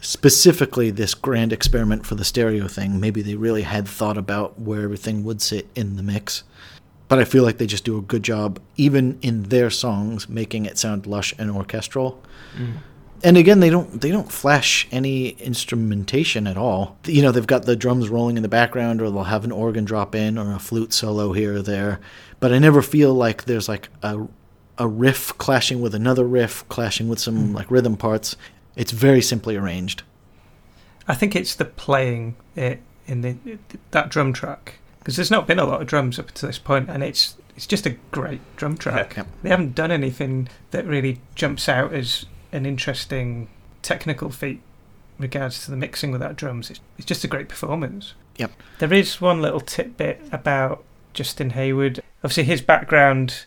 specifically this grand experiment for the stereo thing. Maybe they really had thought about where everything would sit in the mix. But I feel like they just do a good job, even in their songs, making it sound lush and orchestral. Mm. And again, they don't they don't flash any instrumentation at all. You know, they've got the drums rolling in the background, or they'll have an organ drop in, or a flute solo here or there. But I never feel like there's like a a riff clashing with another riff, clashing with some hmm. like rhythm parts. It's very simply arranged. I think it's the playing it in the that drum track because there's not been a lot of drums up to this point, and it's it's just a great drum track. Yeah. They haven't done anything that really jumps out as an interesting technical feat regards to the mixing without drums. It's, it's just a great performance. Yep. There is one little tidbit about Justin Hayward. Obviously, his background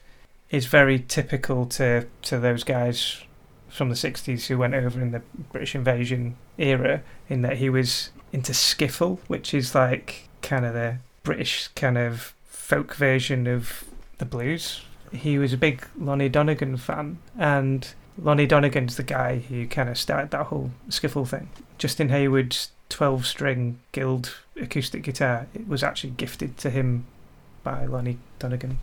is very typical to to those guys from the 60s who went over in the British invasion era in that he was into skiffle which is like kind of the British kind of folk version of the blues he was a big Lonnie Donegan fan and Lonnie Donegan's the guy who kind of started that whole skiffle thing Justin Hayward's 12 string guild acoustic guitar it was actually gifted to him by Lonnie Donegan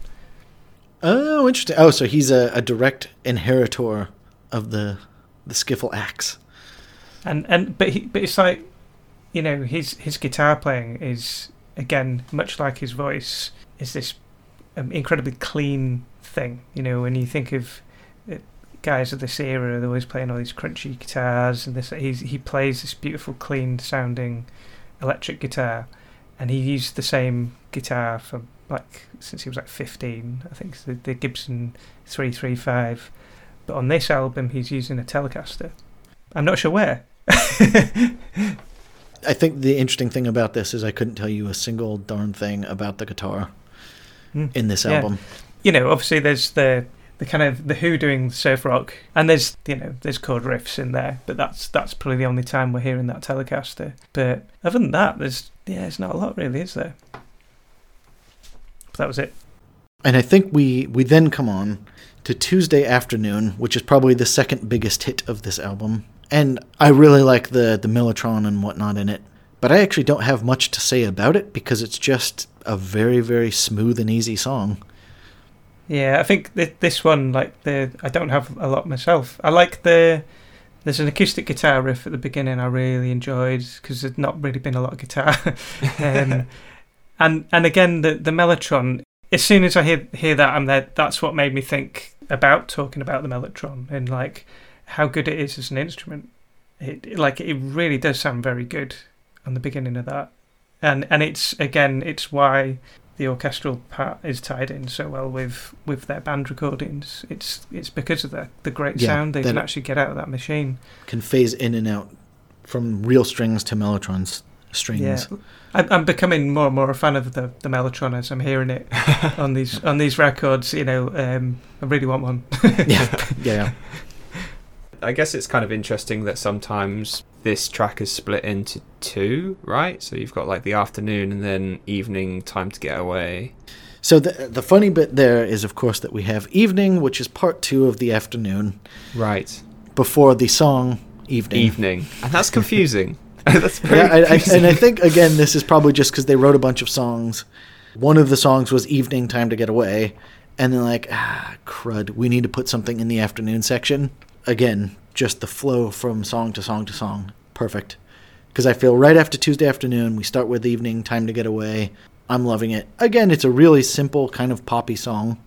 Oh, interesting. Oh, so he's a, a direct inheritor of the the skiffle axe. and and but he but it's like you know his his guitar playing is again much like his voice is this um, incredibly clean thing you know when you think of guys of this era they're always playing all these crunchy guitars and this he's, he plays this beautiful clean sounding electric guitar and he used the same guitar for like since he was like 15 i think it's the, the gibson 335 but on this album he's using a telecaster i'm not sure where I think the interesting thing about this is I couldn't tell you a single darn thing about the guitar Hmm. in this Yeah. album. you know, obviously there's the the kind of the Who doing surf rock, and there's you know there's chord riffs in there, but that's that's probably the only time we're hearing that Telecaster. But other than that, there's yeah, it's not a lot really, is there? But that was it. And I think we we then come on to Tuesday Afternoon, which is probably the second biggest hit of this album. And I really like the the Mellotron and whatnot in it. But I actually don't have much to say about it because it's just a very very smooth and easy song. Yeah, I think th- this one, like the, I don't have a lot myself. I like the, there's an acoustic guitar riff at the beginning I really enjoyed because there's not really been a lot of guitar, um, and and again the the mellotron. As soon as I hear hear that, I'm there. That's what made me think about talking about the mellotron and like how good it is as an instrument. It it- like it really does sound very good on the beginning of that, and and it's again it's why the orchestral part is tied in so well with with their band recordings. It's it's because of the the great Yeah, sound they can actually get out of that machine. Can phase in and out from real strings to Mellotron's strings. Yeah, I'm, I'm becoming more and more a fan of the the mellotron as I'm hearing it on these on these records. You know, um, I really want one. yeah, yeah. I guess it's kind of interesting that sometimes this track is split into two, right? So you've got like the afternoon and then evening time to get away. So the the funny bit there is, of course, that we have evening, which is part two of the afternoon, Right. before the song evening. Evening. And that's confusing. that's very Yeah, I, I, and I think again, this is probably just because they wrote a bunch of songs. One of the songs was "Evening Time to Get Away," and they're like, "Ah, crud, we need to put something in the afternoon section." Again, just the flow from song to song to song, perfect. Because I feel right after Tuesday afternoon, we start with "Evening Time to Get Away." I'm loving it. Again, it's a really simple kind of poppy song.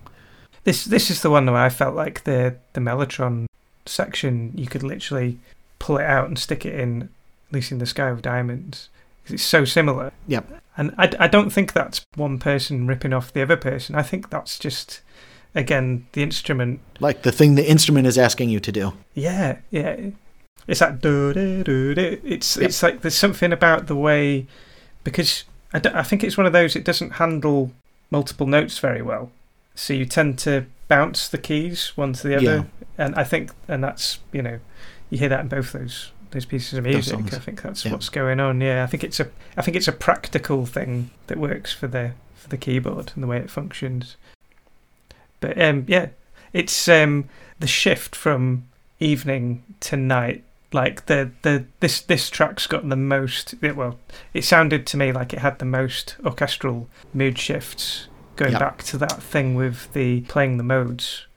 This this is the one where I felt like the the Mellotron section you could literally pull it out and stick it in, at least in the Sky of Diamonds, 'cause it's so similar. Yep. And I, I don't think that's one person ripping off the other person. I think that's just again the instrument. Like the thing the instrument is asking you to do. Yeah, yeah. It's that do do do do. It's Yep. it's like there's something about the way because I, don't- I think it's one of those it doesn't handle multiple notes very well, so you tend to bounce the keys one to the other, Yeah. and I think and that's you know you hear that in both those those pieces of music. I think that's Yeah. what's going on. Yeah, I think it's a I think it's a practical thing that works for the for the keyboard and the way it functions. But um, yeah, it's um, the shift from evening to night. Like the the this this track's got the most. it- Well, it sounded to me like it had the most orchestral mood shifts. Going Yeah. back to that thing with the playing the modes,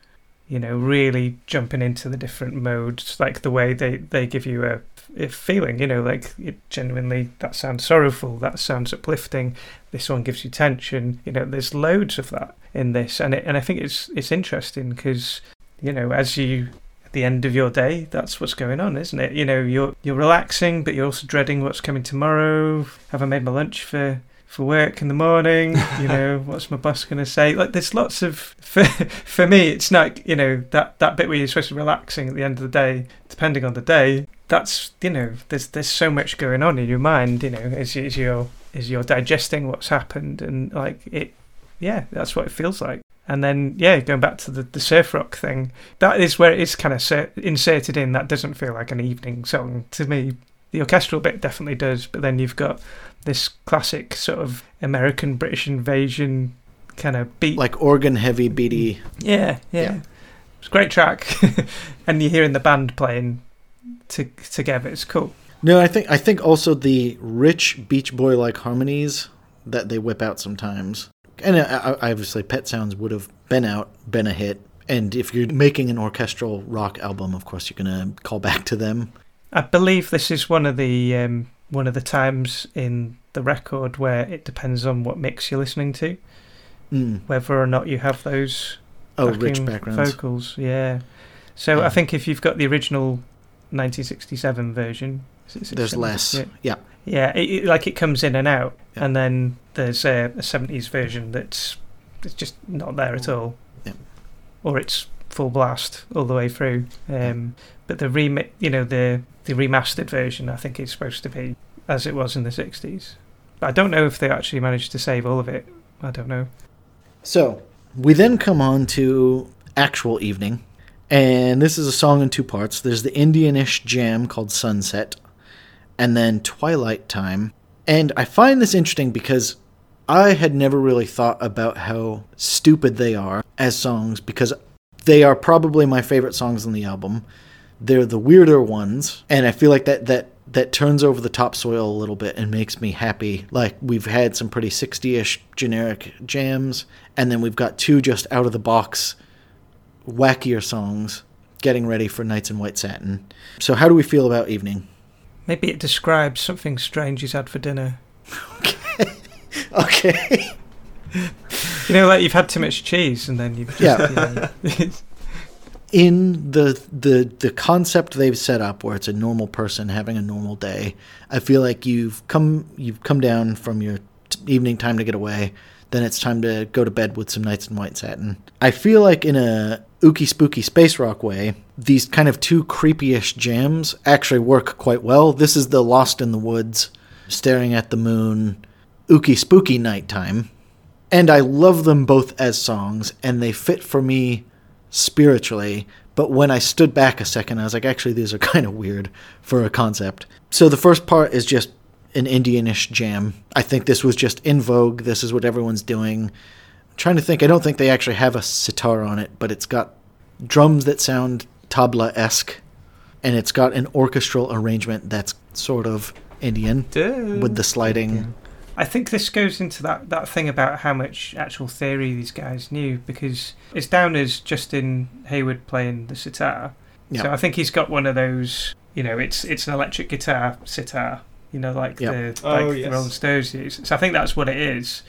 you know, really jumping into the different modes, like the way they they give you a, a feeling. You know, like it genuinely that sounds sorrowful, that sounds uplifting. This one gives you tension. You know, there's loads of that in this, and it, and I think it's it's interesting because you know as you at the end of your day, that's what's going on, isn't it? You know, you're you're relaxing, but you're also dreading what's coming tomorrow. Have I made my lunch for for work in the morning? You know, what's my boss going to say? Like, there's lots of for for me, it's like you know that that bit where you're supposed to be relaxing at the end of the day, depending on the day. That's you know, there's there's so much going on in your mind. You know, as, as you're as you're digesting what's happened, and like it, yeah, that's what it feels like. And then, yeah, going back to the, the surf rock thing, that is where it is kind of ser- inserted in. That doesn't feel like an evening song to me. The orchestral bit definitely does, but then you've got this classic sort of American British invasion kind of beat. Like organ heavy, beady. yeah, yeah, Yeah. it's a great track, and you're hearing the band playing to, together. It's cool. No, I think I think also the rich Beach Boy like harmonies that they whip out sometimes. And uh, obviously, Pet Sounds would have been out, been a hit. And if you're making an orchestral rock album, of course, you're gonna call back to them. I believe this is one of the um, one of the times in the record where it depends on what mix you're listening to, Mm. whether or not you have those Oh, rich backgrounds. vocals. Yeah. So Yeah. I think if you've got the original 1967 version, There's less. Yeah, Yeah. Yeah it, like it comes in and out, Yeah. and then there's a, a 70s version that's it's just not there at all, Yeah. or it's full blast all the way through. Um, but the remix, you know, the the remastered version, I think is supposed to be as it was in the 60s. But I don't know if they actually managed to save all of it. I don't know. So we then come on to actual evening, and this is a song in two parts. There's the Indianish jam called Sunset, and then Twilight Time. And I find this interesting because I had never really thought about how stupid they are as songs because they are probably my favorite songs on the album. They're the weirder ones, and I feel like that that that turns over the topsoil a little bit and makes me happy. Like we've had some pretty 60ish generic jams, and then we've got two just out of the box wackier songs getting ready for Nights in White Satin. So how do we feel about Evening? Maybe it describes something strange he's had for dinner. Okay. okay. You know, like you've had too much cheese and then you've just, Yeah. yeah. in the the the concept they've set up where it's a normal person having a normal day i feel like you've come you've come down from your t- evening time to get away then it's time to go to bed with some nights in white satin. I feel like in a ooky spooky space rock way these kind of two creepy-ish jams actually work quite well. This is the lost in the woods staring at the moon ooky spooky nighttime. And i love them both as songs and they fit for me spiritually. But when I stood back a second, I was like, actually, these are kind of weird for a concept. So the first part is just an Indianish jam. I think this was just in vogue. This is what everyone's doing. I'm trying to think, I don't think they actually have a sitar on it, but it's got drums that sound tabla esque, and it's got an orchestral arrangement that's sort of Indian with the sliding. I think this goes into that, that thing about how much actual theory these guys knew because it's down as Justin Hayward playing the sitar. Yeah. So I think he's got one of those, you know, it's it's an electric guitar sitar, you know, like Yeah. the Oh, like the yes. Rolling Stones use. So I think that's what it is.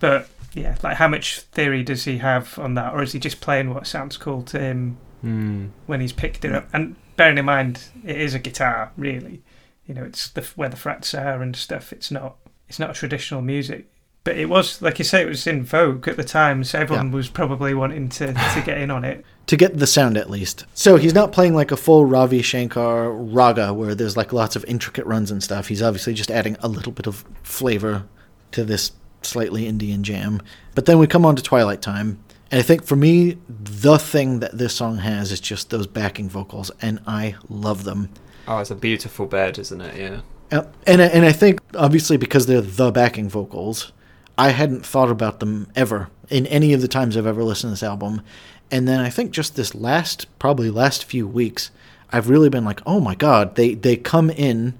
But yeah, like how much theory does he have on that, or is he just playing what sounds cool to him Hmm. when he's picked it up? And bearing in mind, it is a guitar, really. You know, it's the where the frets are and stuff. It's not it's not a traditional music. But it was, like you say, it was in vogue at the time, so everyone was probably wanting to, to get in on it. to get the sound at least. So he's not playing like a full Ravi Shankar raga where there's like lots of intricate runs and stuff. He's obviously just adding a little bit of flavor to this slightly Indian jam. But then we come on to Twilight Time. And I think for me, the thing that this song has is just those backing vocals, and I love them. Oh, it's a beautiful bed, isn't it? Yeah. And I- and I think obviously because they're the backing vocals, I hadn't thought about them ever in any of the times I've ever listened to this album. And then I think just this last probably last few weeks, I've really been like, "Oh my god, they they come in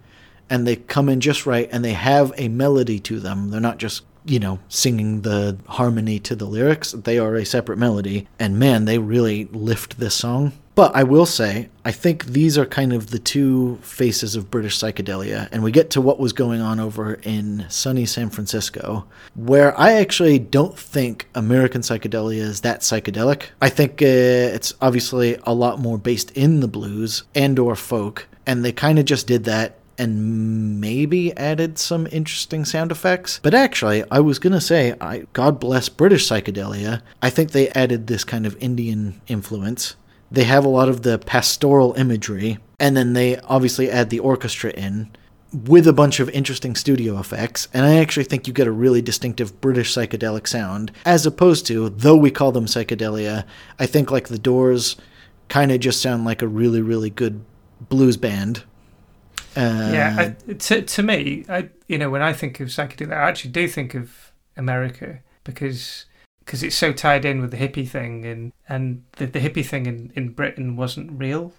and they come in just right and they have a melody to them. They're not just you know, singing the harmony to the lyrics. They are a separate melody. And man, they really lift this song. But I will say, I think these are kind of the two faces of British psychedelia. And we get to what was going on over in sunny San Francisco, where I actually don't think American psychedelia is that psychedelic. I think uh, it's obviously a lot more based in the blues and or folk. And they kind of just did that and maybe added some interesting sound effects. But actually, I was going to say, I, God bless British psychedelia. I think they added this kind of Indian influence. They have a lot of the pastoral imagery, and then they obviously add the orchestra in with a bunch of interesting studio effects. And I actually think you get a really distinctive British psychedelic sound, as opposed to, though we call them psychedelia, I think like the Doors kind of just sound like a really, really good blues band. Uh, yeah, I, to to me, I you know when I think of psychedelic, I actually do think of America because because it's so tied in with the hippie thing, and and the, the hippie thing in, in Britain wasn't real.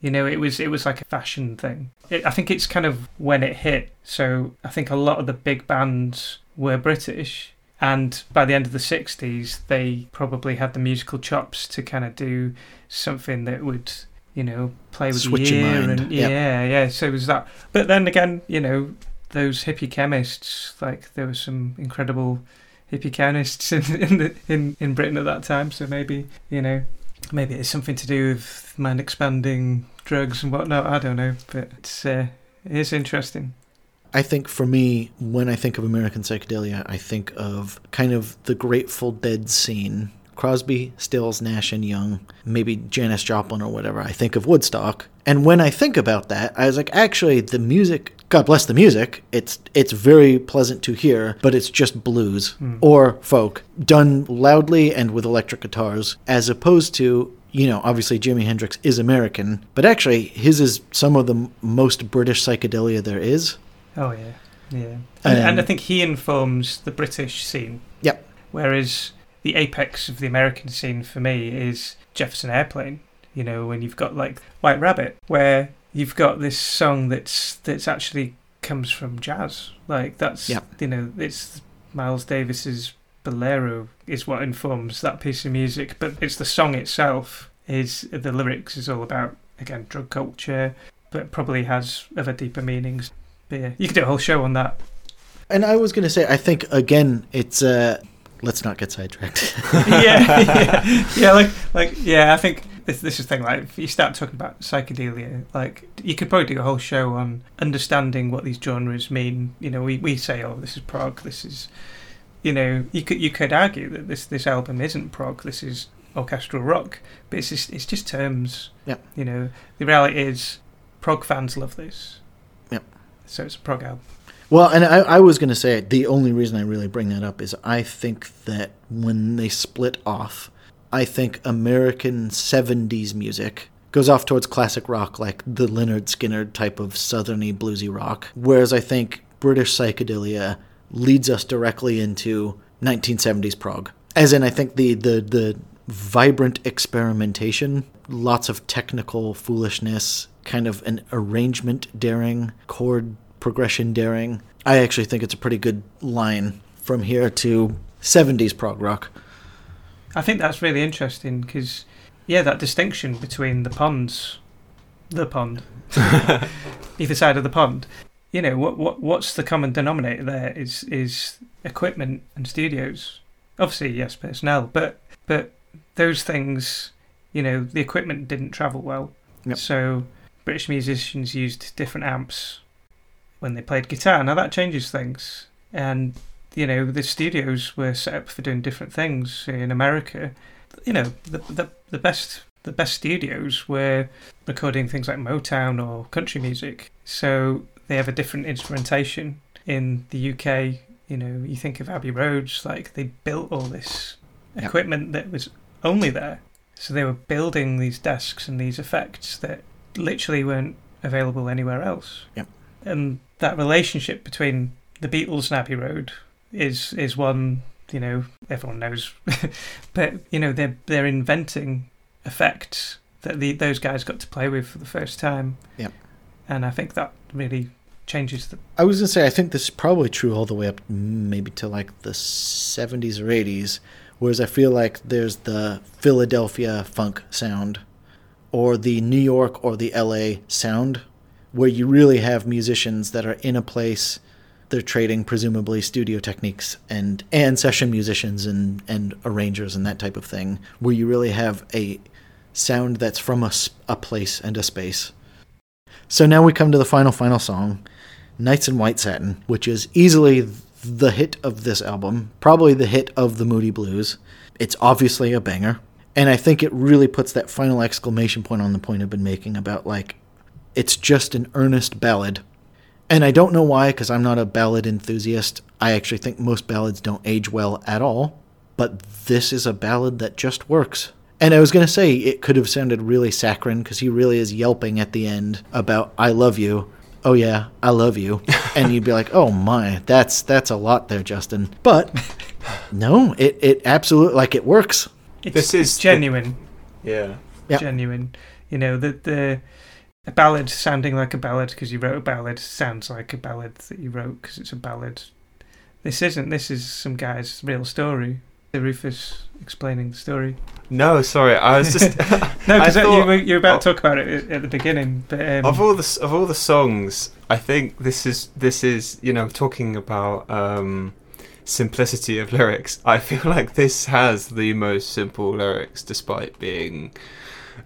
You know, it was it was like a fashion thing. It, I think it's kind of when it hit. So I think a lot of the big bands were British, and by the end of the '60s, they probably had the musical chops to kind of do something that would you know, play with Switch the ear and Yep. yeah, yeah. So it was that. But then again, you know, those hippie chemists, like there were some incredible hippie chemists in in, the, in in Britain at that time. So maybe you know, maybe it's something to do with mind expanding drugs and whatnot. I don't know, but it's uh, it is interesting. I think for me, when I think of American psychedelia, I think of kind of the Grateful Dead scene. Crosby, Stills, Nash, and Young, maybe Janis Joplin or whatever. I think of Woodstock. And when I think about that, I was like, actually, the music, God bless the music, it's it's very pleasant to hear, but it's just blues Hmm. or folk done loudly and with electric guitars, as opposed to you know, obviously Jimi Hendrix is American, but actually his is some of the m- most British psychedelia there is. Oh yeah, yeah. And, and I Um, think he informs the British scene. Yep. Whereas the apex of the American scene for me is Jefferson Airplane. You know, when you've got like White Rabbit, where you've got this song that's that's actually comes from jazz. Like that's Yep. you know, it's Miles Davis's Bolero is what informs that piece of music, but it's the song itself is the lyrics is all about again drug culture, but probably has other deeper meanings. But yeah, you could do a whole show on that. And I was going to say, I think again, it's uh, let's not get sidetracked. yeah, yeah, yeah, like, like, yeah. I think this this is the thing. Like, if you start talking about psychedelia, like, you could probably do a whole show on understanding what these genres mean. You know, we, we say, oh, this is prog. This is, you know, you could you could argue that this this album isn't prog. This is orchestral rock, but it's just it's just terms. Yep. You know, the reality is, prog fans love this. Yep. So it's a prog album. well, and I, I was going to say the only reason I really bring that up is I think that when they split off, I think American 70s music goes off towards classic rock, like the Lynyrd Skynyrd type of southerny bluesy rock. Whereas I think British psychedelia leads us directly into 1970s prog. As in, I think the, the, the vibrant experimentation, lots of technical foolishness, kind of an arrangement daring, chord progression daring. I actually think it's a pretty good line from here to 70s prog rock. I think that's really interesting because, yeah, that distinction between the ponds, the pond, either side of the pond. You know, what what what's the common denominator there is is equipment and studios. Obviously, yes, personnel, but but those things, you know, the equipment didn't travel well. Yep. So British musicians used different amps when they played guitar. Now that changes things, and you know the studios were set up for doing different things in America. You know, the the, the best the best studios were recording things like Motown or country music. So they have a different instrumentation. In the UK, you know, you think of Abbey Roads, like they built all this Yep. equipment that was only there. So they were building these desks and these effects that literally weren't available anywhere else. Yep. And that relationship between the Beatles and Abbey Road is is one you know everyone knows, but you know they're they're inventing effects that the, those guys got to play with for the first time. Yep. And I think that really changes the I was gonna say I think this is probably true all the way up maybe to like the 70s or 80s, whereas I feel like there's the Philadelphia funk sound, or the New York or the LA sound, where you really have musicians that are in a place, they're trading presumably studio techniques and and session musicians and and arrangers and that type of thing, where you really have a sound that's from a, a place and a space. So now we come to the final final song. Nights in White Satin, which is easily the hit of this album, probably the hit of the Moody Blues. It's obviously a banger, and I think it really puts that final exclamation point on the point I've been making about like it's just an earnest ballad. And I don't know why cuz I'm not a ballad enthusiast. I actually think most ballads don't age well at all, but this is a ballad that just works. And I was going to say it could have sounded really saccharine because he really is yelping at the end about "I love you." Oh yeah, I love you, and you'd be like, "Oh my, that's that's a lot there, Justin." But no, it it absolutely like it works. it's, This is it's genuine. Yeah. Yep. genuine. You know, the the a ballad sounding like a ballad because you wrote a ballad sounds like a ballad that you wrote because it's a ballad. This isn't. This is some guy's real story. The Rufus explaining the story. No, sorry. I was just No, because you were you're about oh. to talk about it at- at the beginning. But um, of all the of all the songs, I think this is this is you know talking about um, simplicity of lyrics. I feel like this has the most simple lyrics, despite being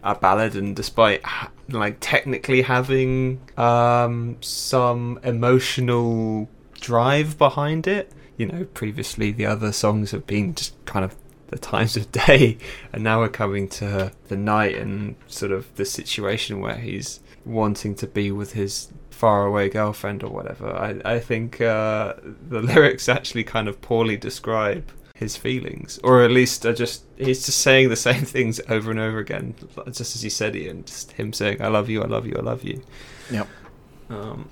a ballad and despite like technically having um, some emotional drive behind it. You know, previously the other songs have been just kind of the times of day, and now we're coming to the night and sort of the situation where he's wanting to be with his faraway girlfriend or whatever. I, I think uh, the lyrics actually kind of poorly describe his feelings, or at least are just he's just saying the same things over and over again, just as he said it, and just him saying "I love you, I love you, I love you." Yep. Um,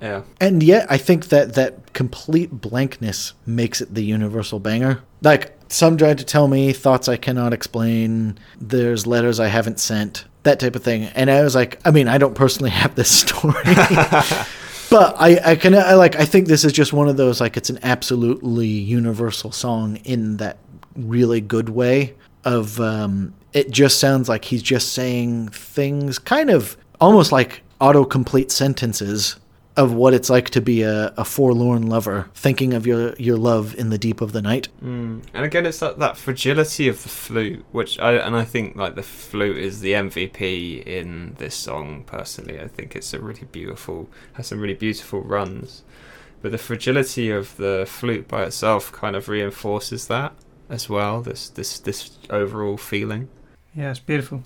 yeah. And yet, I think that that complete blankness makes it the universal banger. Like some tried to tell me thoughts I cannot explain. There's letters I haven't sent. That type of thing. And I was like, I mean, I don't personally have this story, but I, I can, I like, I think this is just one of those like it's an absolutely universal song in that really good way. Of um, it just sounds like he's just saying things, kind of almost like autocomplete sentences of what it's like to be a, a forlorn lover, thinking of your, your love in the deep of the night. Mm. And again, it's that, that fragility of the flute, which I and I think like the flute is the MVP in this song. Personally, I think it's a really beautiful, has some really beautiful runs, but the fragility of the flute by itself kind of reinforces that as well. This this this overall feeling. yeah, it's beautiful.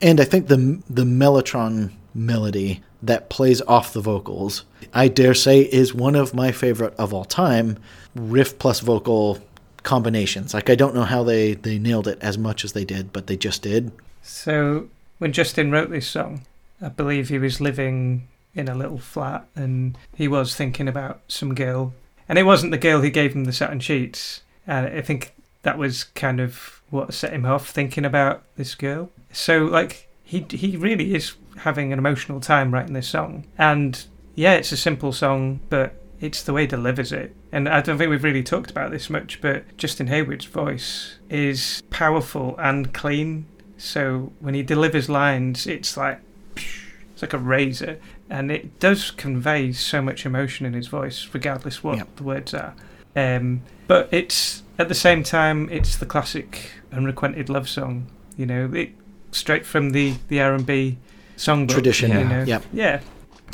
And I think the the mellotron melody that plays off the vocals, I dare say, is one of my favorite of all time. Riff plus vocal combinations. Like I don't know how they they nailed it as much as they did, but they just did. So when Justin wrote this song, I believe he was living in a little flat and he was thinking about some girl. And it wasn't the girl who gave him the satin sheets. And I think that was kind of what set him off thinking about this girl. So like he he really is having an emotional time writing this song. And yeah, it's a simple song, but it's the way he delivers it. And I don't think we've really talked about this much, but Justin Hayward's voice is powerful and clean. So when he delivers lines, it's like it's like a razor, and it does convey so much emotion in his voice, regardless what Yep. the words are. Um, but it's at the same time, it's the classic unrequited love song. You know, it straight from the the R and B songbook Tradition, You yeah. know? Yep. Yeah,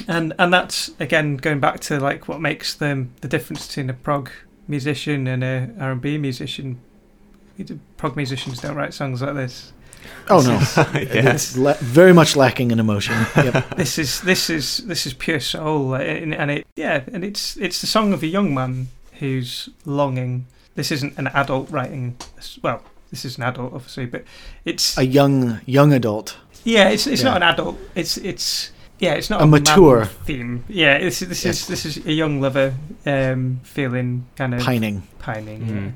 and and that's again going back to like what makes them the difference between a prog musician and a R and B musician. Prog musicians don't write songs like this. Oh no, yes. it's la- very much lacking in emotion. Yep. this is this is this is pure soul, and, and it yeah, and it's it's the song of a young man who's longing. This isn't an adult writing. Well, this is an adult, obviously, but it's a young young adult. Yeah, it's it's yeah. not an adult. It's it's yeah, it's not A a, mature. theme. Yeah, this is this Yes. is this is a young lover um, feeling kind of Pining. pining. Mhm. yeah.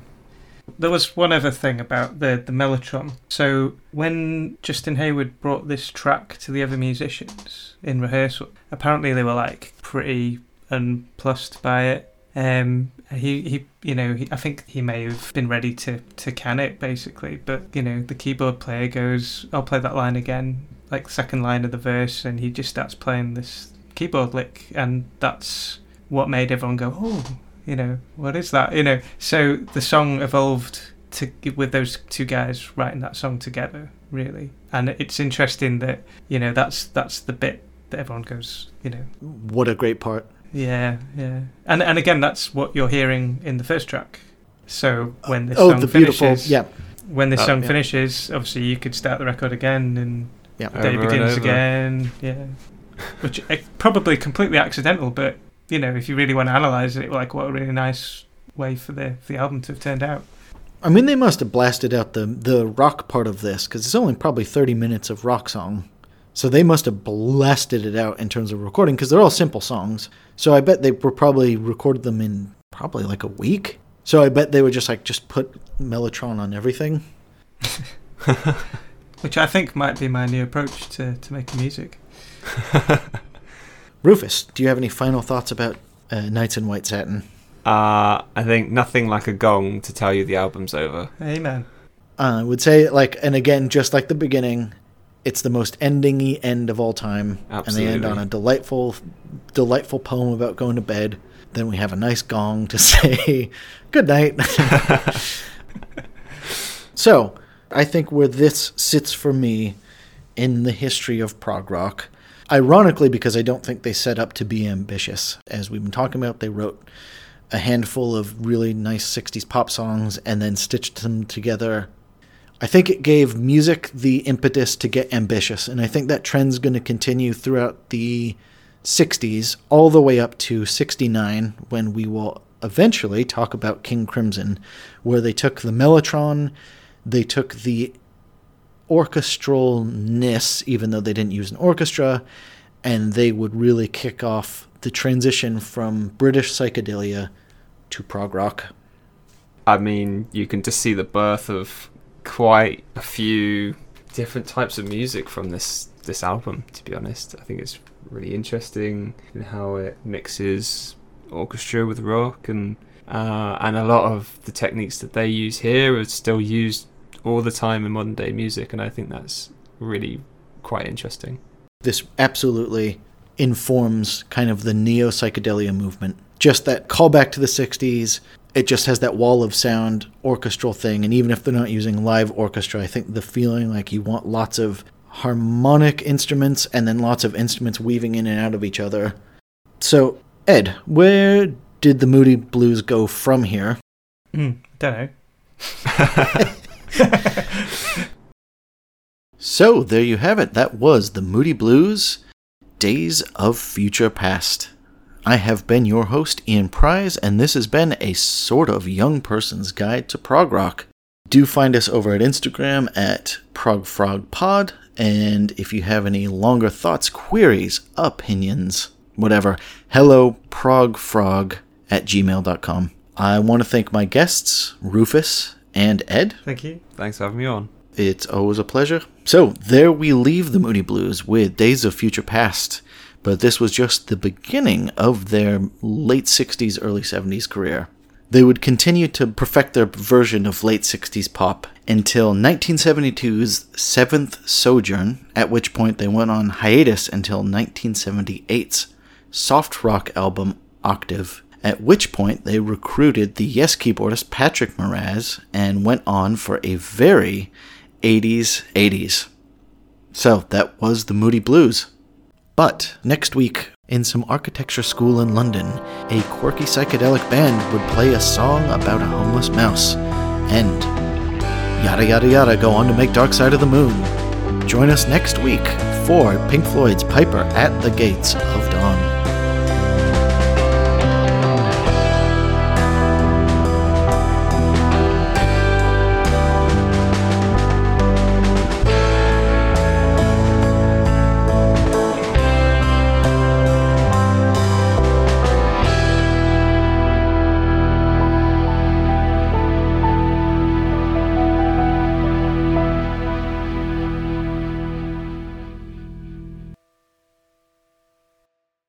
There was one other thing about the the mellotron. So when Justin Hayward brought this track to the other musicians in rehearsal, apparently they were like pretty unplussed by it. Um, he he you know he, I think he may have been ready to to can it basically, but you know the keyboard player goes, "I'll play that line again," like second line of the verse, and he just starts playing this keyboard lick, and that's what made everyone go, "Oh." you know what is that you know so the song evolved to with those two guys writing that song together really and it's interesting that you know that's that's the bit that everyone goes you know What a great part. Yeah yeah and and again that's what you're hearing in the first track so when this oh, song the beautiful. finishes Yeah. when this Oh, song yeah. finishes obviously you could start the record again and Yeah. the day Over begins again yeah which eh, probably completely accidental but you know if you really want to analyze it like what a really nice way for the for the album to have turned out I mean, they must have blasted out the the rock part of this because it's only probably thirty minutes of rock song. So they must have blasted it out in terms of recording because they're all simple songs. So I bet they were probably recorded them in probably like a week. So I bet they were just like just put Mellotron on everything. which I think might be my new approach to, to making music. Rufus, do you have any final thoughts about uh, Nights in White Satin? Uh, I think nothing like a gong to tell you the album's over. Amen. Uh, I would say like, and again, just like the beginning, it's the most endingy end of all time, and they end on a delightful, delightful poem about going to bed. Then we have a nice gong to say good night. so, I think where this sits for me in the history of prog rock, ironically, because I don't think they set up to be ambitious. As we've been talking about, they wrote a handful of really nice 60s pop songs and then stitched them together. I think it gave music the impetus to get ambitious, and I think that trend's going to continue throughout the 60s all the way up to 69 when we will eventually talk about King Crimson, where they took the Mellotron, they took the orchestralness, even though they didn't use an orchestra, and they would really kick off the transition from British psychedelia to prog rock. I mean, you can just see the birth of quite a few different types of music from this this album. To be honest, I think it's really interesting in how it mixes orchestra with rock, and uh, and a lot of the techniques that they use here are still used all the time in modern day music, and I think that's really quite interesting. this absolutely informs kind of the neo psychedelia movement. Just that callback to the 60s, it just has that wall of sound orchestral thing. And even if they're not using live orchestra, I think the feeling like you want lots of harmonic instruments and then lots of instruments weaving in and out of each other. So, Ed, where did the Moody Blues go from here? Mm, don't know. So, there you have it. That was the Moody Blues Days of Future Passed. I have been your host, Ian Prize, and this has been a sort of young person's guide to prog rock. Do find us over at Instagram at progfrogpod, and if you have any longer thoughts, queries, opinions, whatever, hello progfrog at gmail.com. I want to thank my guests, Rufus and Ed. Thank you. Thanks for having me on. It's always a pleasure. So, there we leave the Moody Blues with Days of Future Passed, but this was just the beginning of their late 60s, early 70s career. They would continue to perfect their version of late 60s pop until 1972's Seventh Sojourn, at which point they went on hiatus until 1978's soft rock album Octave, at which point they recruited the Yes keyboardist Patrick Moraz and went on for a very 80s 80s. So that was the Moody Blues. But next week, in some architecture school in London, a quirky psychedelic band would play a song about a homeless mouse. And yada yada yada go on to make Dark Side of the Moon. Join us next week for Pink Floyd's Piper at the Gates of Dawn.